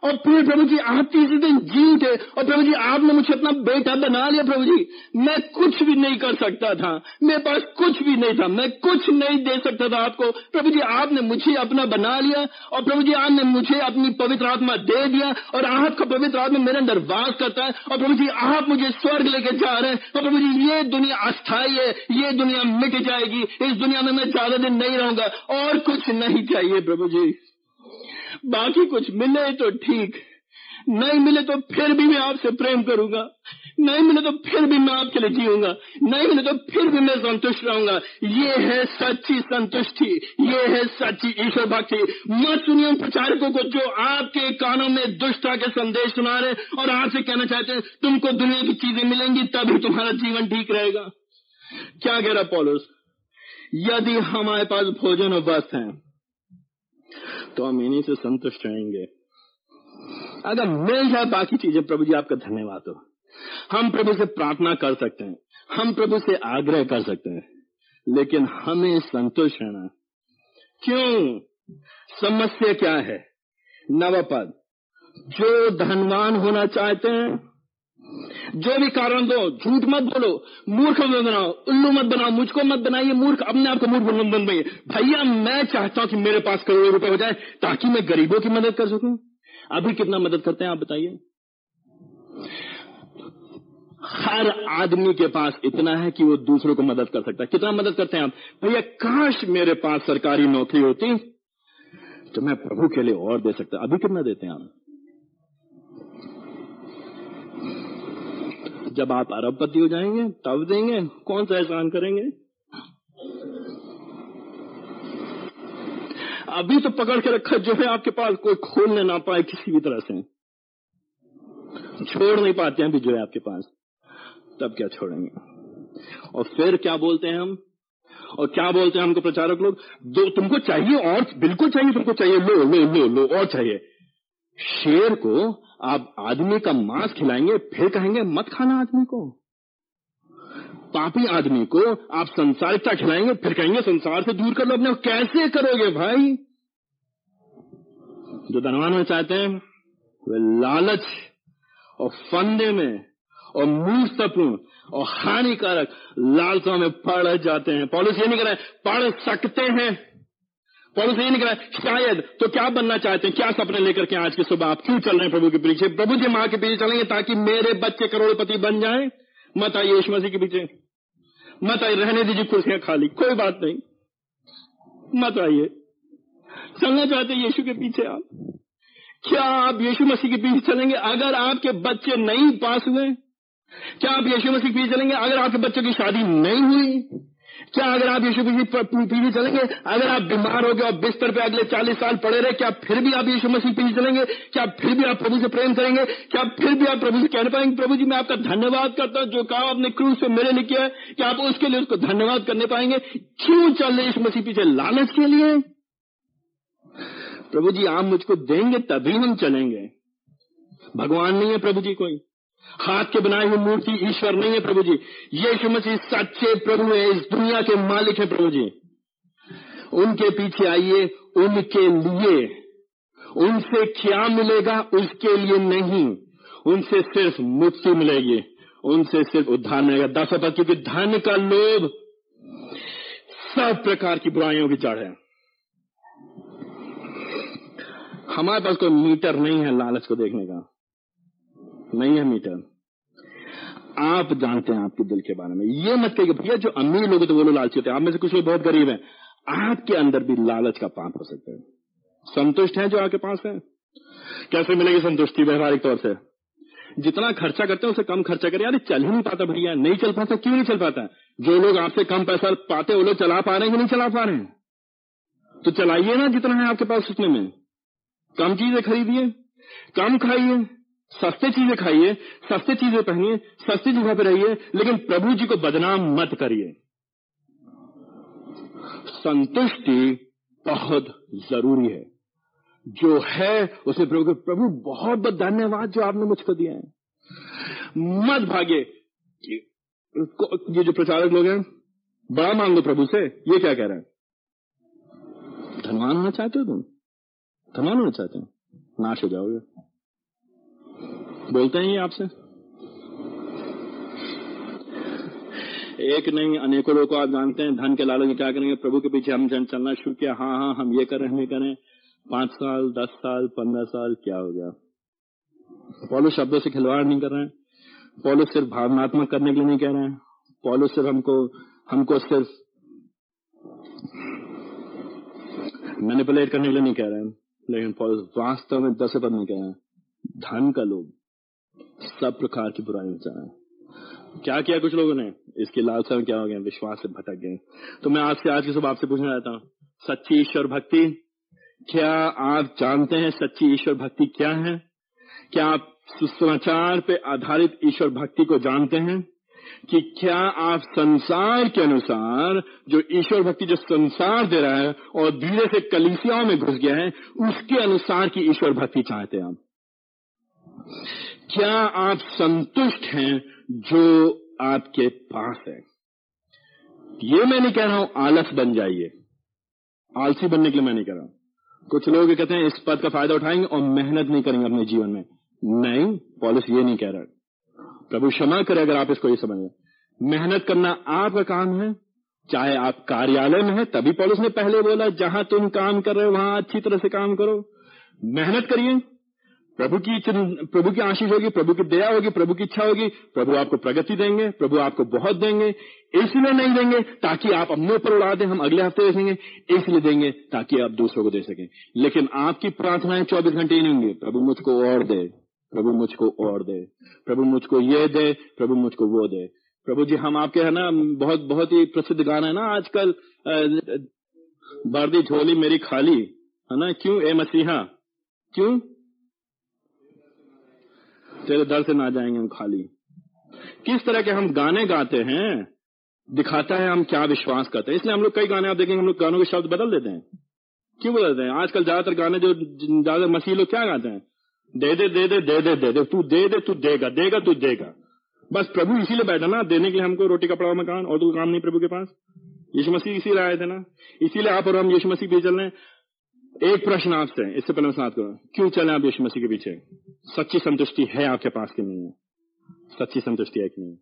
और फिर प्रभु जी आप तीसरे दिन जी उठे और प्रभु जी आपने मुझे अपना बेटा बना लिया प्रभु जी मैं कुछ भी नहीं कर सकता था। मेरे पास कुछ भी नहीं था। मैं कुछ नहीं दे सकता था आपको। प्रभु जी आपने मुझे अपना बना लिया और प्रभु जी आपने मुझे अपनी पवित्र आत्मा दे दिया और आपका पवित्र आत्मा मेरे अंदर वास करता है और प्रभु जी आप मुझे स्वर्ग लेके जा रहे हैं। और प्रभु जी ये दुनिया अस्थाई है। ये दुनिया मिट जाएगी। इस दुनिया में मैं ज़्यादा दिन नहीं रहूँगा। और कुछ नहीं चाहिए प्रभु जी बाकी कुछ मिले तो ठीक। नहीं मिले तो फिर भी मैं आपसे प्रेम करूँगा। नहीं मिले तो फिर भी मैं आपके लिए जीऊँगा। नहीं मिले तो फिर भी मैं संतुष्ट रहूँगा। ये है सच्ची संतुष्टि। ये है सच्ची ईश्वर भक्ति। मत सुनिए उन प्रचारकों को जो आपके कानों में दुष्टता के संदेश सुना रहे और आपसे कहना चाहते हैं, तुमको दुनिया की चीज़ें मिलेंगी, तभी तुम्हारा जीवन ठीक रहेगा। क्या कह रहा पॉलोस? यदि हमारे पास भोजन और वस्त्र है तो हम इन्हीं से संतुष्ट रहेंगे। अगर मिल जाए बाकी चीज़ें, प्रभु जी, आपका धन्यवाद हो। हम प्रभु से प्रार्थना कर सकते हैं। हम प्रभु से आग्रह कर सकते हैं। लेकिन हमें संतुष्ट रहना। क्यों? समस्या क्या है? नवपद। जो धनवान होना चाहते हैं जो भी कारण दो, झूठ मत बोलो, मूर्ख मत बनाओ, उल्लू मत बनाओ, मुझको मत बनाइए, मूर्ख अपने आप को मूर्ख बन बनाइए। भैया, मैं चाहता हूँ कि मेरे पास करोड़ों रुपए हो जाए, ताकि मैं गरीबों की मदद कर सकूँ। अभी कितना मदद करते हैं, आप बताइए। हर आदमी के पास इतना है कि वो दूसरों को मदद कर सकता है। कितना मदद करते हैं आप? भैया, काश मेरे पास सरकारी नौकरी होती तो मैं प्रभु के लिए और दे सकता। अभी कितना देते हैं आप? जब आप अरबपति हो जाएँगे, तब देंगे। कौन सा एहसान करेंगे? अभी तो पकड़ के रखा, जो है आपके पास कोई खोलने ना पाए किसी भी तरह से। छोड़ नहीं पाते हैं अभी जो है आपके पास। तब क्या छोड़ेंगे? और फिर क्या बोलते हैं हम? और क्या बोलते हैं हमको प्रचारक लोग? दो, तुमको चाहिए और, बिल्कुल चाहिए तुमको चाहिए। लो लो लो लो, और चाहिए। शेर को आप आदमी का मांस खिलाएँगे, फिर कहेंगे, मत खाना आदमी को। पापी आदमी को आप संसारिकता खिलाएँगे, फिर कहेंगे, संसार से दूर कर लो अपने कैसे करोगे भाई? जो धनवान होना चाहते हैं, वे लालच और फंदे में और मूर्तपूर्ण और हानिकारक लालसा में पड़ जाते हैं। पॉलिस नहीं कर रहे पढ़ सकते हैं। पौलुस ये नहीं कह शायद तो क्या बनना चाहते हैं? क्या सपने लेकर के आज के सुबह आप क्यों चल रहे हैं प्रभु के पीछे? प्रभु जी माँ के पीछे चलेंगे ताकि मेरे बच्चे करोड़पति बन जाए। मत आइए यीशु मसीह के पीछे। मत आइए, रहने दीजिए, कुर्सियाँ खाली। कोई बात नहीं। मत आइए। चलना चाहते यीशु के पीछे आप। क्या आप यीशु मसीह के पीछे चलेंगे? अगर आपके बच्चे नहीं पास हुए, क्या आप यीशु मसीह के पीछे चलेंगे? अगर आपके बच्चों की शादी नहीं हुई क्या अगर आप यीशु मसीह पीछे चलेंगे? अगर आप बीमार हो गए और बिस्तर पे अगले चालीस साल पड़े रहे, क्या फिर भी आप यीशु मसीह पीछे चलेंगे? क्या फिर भी आप प्रभु से प्रेम करेंगे? क्या फिर भी आप प्रभु से कहने पाएँगे? प्रभु जी, मैं आपका धन्यवाद करता हूँ। जो काम आपने क्रूज से मेरे लिए किया है, क्या आप उसके लिए उसको धन्यवाद करने पाएँगे? क्यों चल रहे यीशु मसीह पीछे? लालच के लिए। प्रभु जी, आप मुझको देंगे, तभी हम चलेंगे। भगवान नहीं है प्रभु जी कोई। हाथ के बनाए हुए मूर्ति ईश्वर नहीं है प्रभु जी। यीशु मसीह सच्चे प्रभु है, इस दुनिया के मालिक है प्रभु जी। उनके पीछे आइए, उनके लिए। उनसे क्या मिलेगा, उसके लिए नहीं। उनसे सिर्फ़ मुक्ति मिलेगी। उनसे सिर्फ़ उद्धार मिलेगा। दस पद क्योंकि धन का लोभ सब प्रकार की बुराइयों की जड़ है। हमारे पास कोई मीटर नहीं है लालच को देखने का। नहीं है मीटर। आप जानते हैं आपके दिल के बारे में। ये मत कहिए भैया जो अमीर लोग तो वो लोग लालची होते हैं। आप में से कुछ लोग बहुत गरीब हैं। आपके अंदर भी लालच का पाप हो सकता है। संतुष्ट है जो आपके पास है? कैसे मिलेगी संतुष्टि व्यवहारिक तौर से? जितना खर्चा करते हैं, उसे कम खर्चा करें यार चल ही नहीं पाता भैया। नहीं चल पाता, क्यों नहीं चल पाता? जो लोग आपसे कम पैसा पाते वो लोग चला पा रहे हैं कि नहीं चला पा रहे हैं? तो चलाइए ना जितना है आपके पास उसमें। में कम चीज़ें खरीदिए, कम खाइए। सस्ते चीज़ें खाइए, सस्ते चीज़ें पहनिए, सस्ती जगह पर रहिए, लेकिन प्रभु जी को बदनाम मत करिए। संतुष्टि बहुत ज़रूरी है। जो है, उसे प्रभु प्रभु, बहुत बहुत धन्यवाद जो आपने मुझको दिया है। मत भागे ये जो प्रचारक लोग हैं, बड़ा मांग लो प्रभु से, ये क्या कह रहे हैं? धनवान होना चाहते हो तुम? धनवान होना चाहते हो? नाश हो जाओगे। बोलते हैं ये आपसे? एक नहीं, अनेकों लोग को आप जानते हैं, धन के लालच में क्या करेंगे? प्रभु के पीछे हम जन चलना शुरू किया। हाँ हाँ हम ये करें, हम करें। पाँच साल, दस साल, पंद्रह साल, क्या हो गया? पॉलो शब्दों से खिलवाड़ नहीं कर रहे हैं। पॉलो सिर्फ़ भावनात्मक करने के लिए नहीं कह रहे हैं। पॉलो सिर्फ़ हमको हमको सिर्फ़ मैनिपुलेट करने के लिए नहीं कह रहे हैं। लेकिन पॉलो वास्तव में दस पद नहीं कह रहे हैं। धन का लोग सब प्रकार की बुराई है क्या किया कुछ लोगों ने? इसकी लालसा में क्या हो गया? विश्वास से भटक गए। तो मैं आज से आज की सुबह आपसे पूछना चाहता हूँ सच्ची ईश्वर भक्ति, क्या आप जानते हैं सच्ची ईश्वर भक्ति क्या है? क्या आप सुसमाचार पे आधारित ईश्वर भक्ति को जानते हैं? कि क्या आप संसार के अनुसार, जो ईश्वर भक्ति जो संसार दे रहा है और धीरे से कलिसियाओं में घुस गया है, उसके अनुसार की ईश्वर भक्ति चाहते हैं आप? क्या आप संतुष्ट हैं जो आपके पास है? ये मैं नहीं कह रहा हूँ, आलस बन जाइए। आलसी बनने के लिए मैं नहीं कह रहा हूँ। कुछ लोग कहते हैं, इस पद का फ़ायदा उठाएँगे और मेहनत नहीं करेंगे अपने जीवन में। नहीं, पॉलिस ये नहीं कह रहा प्रभु क्षमा करे अगर आप इसको ये समझ। मेहनत करना आपका काम है। चाहे आप कार्यालय में है, तभी पॉलिस ने पहले बोला, जहाँ तुम काम कर रहे हो, वहाँ अच्छी तरह से काम करो। मेहनत करिए। प्रभु की प्रभु की आशीष होगी, प्रभु की दया होगी, प्रभु की इच्छा होगी, प्रभु आपको प्रगति देंगे, प्रभु आपको बहुत देंगे, इसलिए नहीं देंगे ताकि आप अपने ऊपर उड़ा दें, हम अगले हफ़्ते देखेंगे, इसलिए देंगे ताकि आप दूसरों को दे सकें। लेकिन आपकी प्रार्थनाएँ चौबीस घंटे ही नहीं होंगी। प्रभु मुझको और दे, प्रभु मुझको और दे, प्रभु मुझको ये दे, प्रभु मुझको वो दे। प्रभु जी, हम आपके, है ना, बहुत बहुत ही प्रसिद्ध गाना है ना आजकल बर्दी झोली मेरी खाली, है ना, क्यों, ए मसीहा? क्यों? तेरे दर से ना जाएँगे हम खाली। किस तरह के हम गाने गाते हैं, दिखाता है हम क्या विश्वास करते हैं। इसलिए हम लोग कई गाने आप देखेंगे, हम लोग गानों के शब्द बदल देते हैं। क्यों बदलते हैं? आजकल ज़्यादातर गाने जो ज़्यादा मसीह लोग क्या गाते हैं? दे दे दे दे दे दे दे दे, तू दे दे, तू देगा देगा, तू देगा। बस प्रभु इसीलिए बैठा ना, देने के लिए हमको रोटी कपड़ा मकान, और तो काम नहीं प्रभु के पास। यीशु मसीह इसी आए थे ना। इसीलिए आप और हम यीशु मसीह भी चल रहे हैं। एक प्रश्न आपसे, इससे पहले मैं करो क्यों चले आप यीशु मसीह के पीछे? सच्ची संतुष्टि है आपके पास कि नहीं है? सच्ची संतुष्टि है कि नहीं?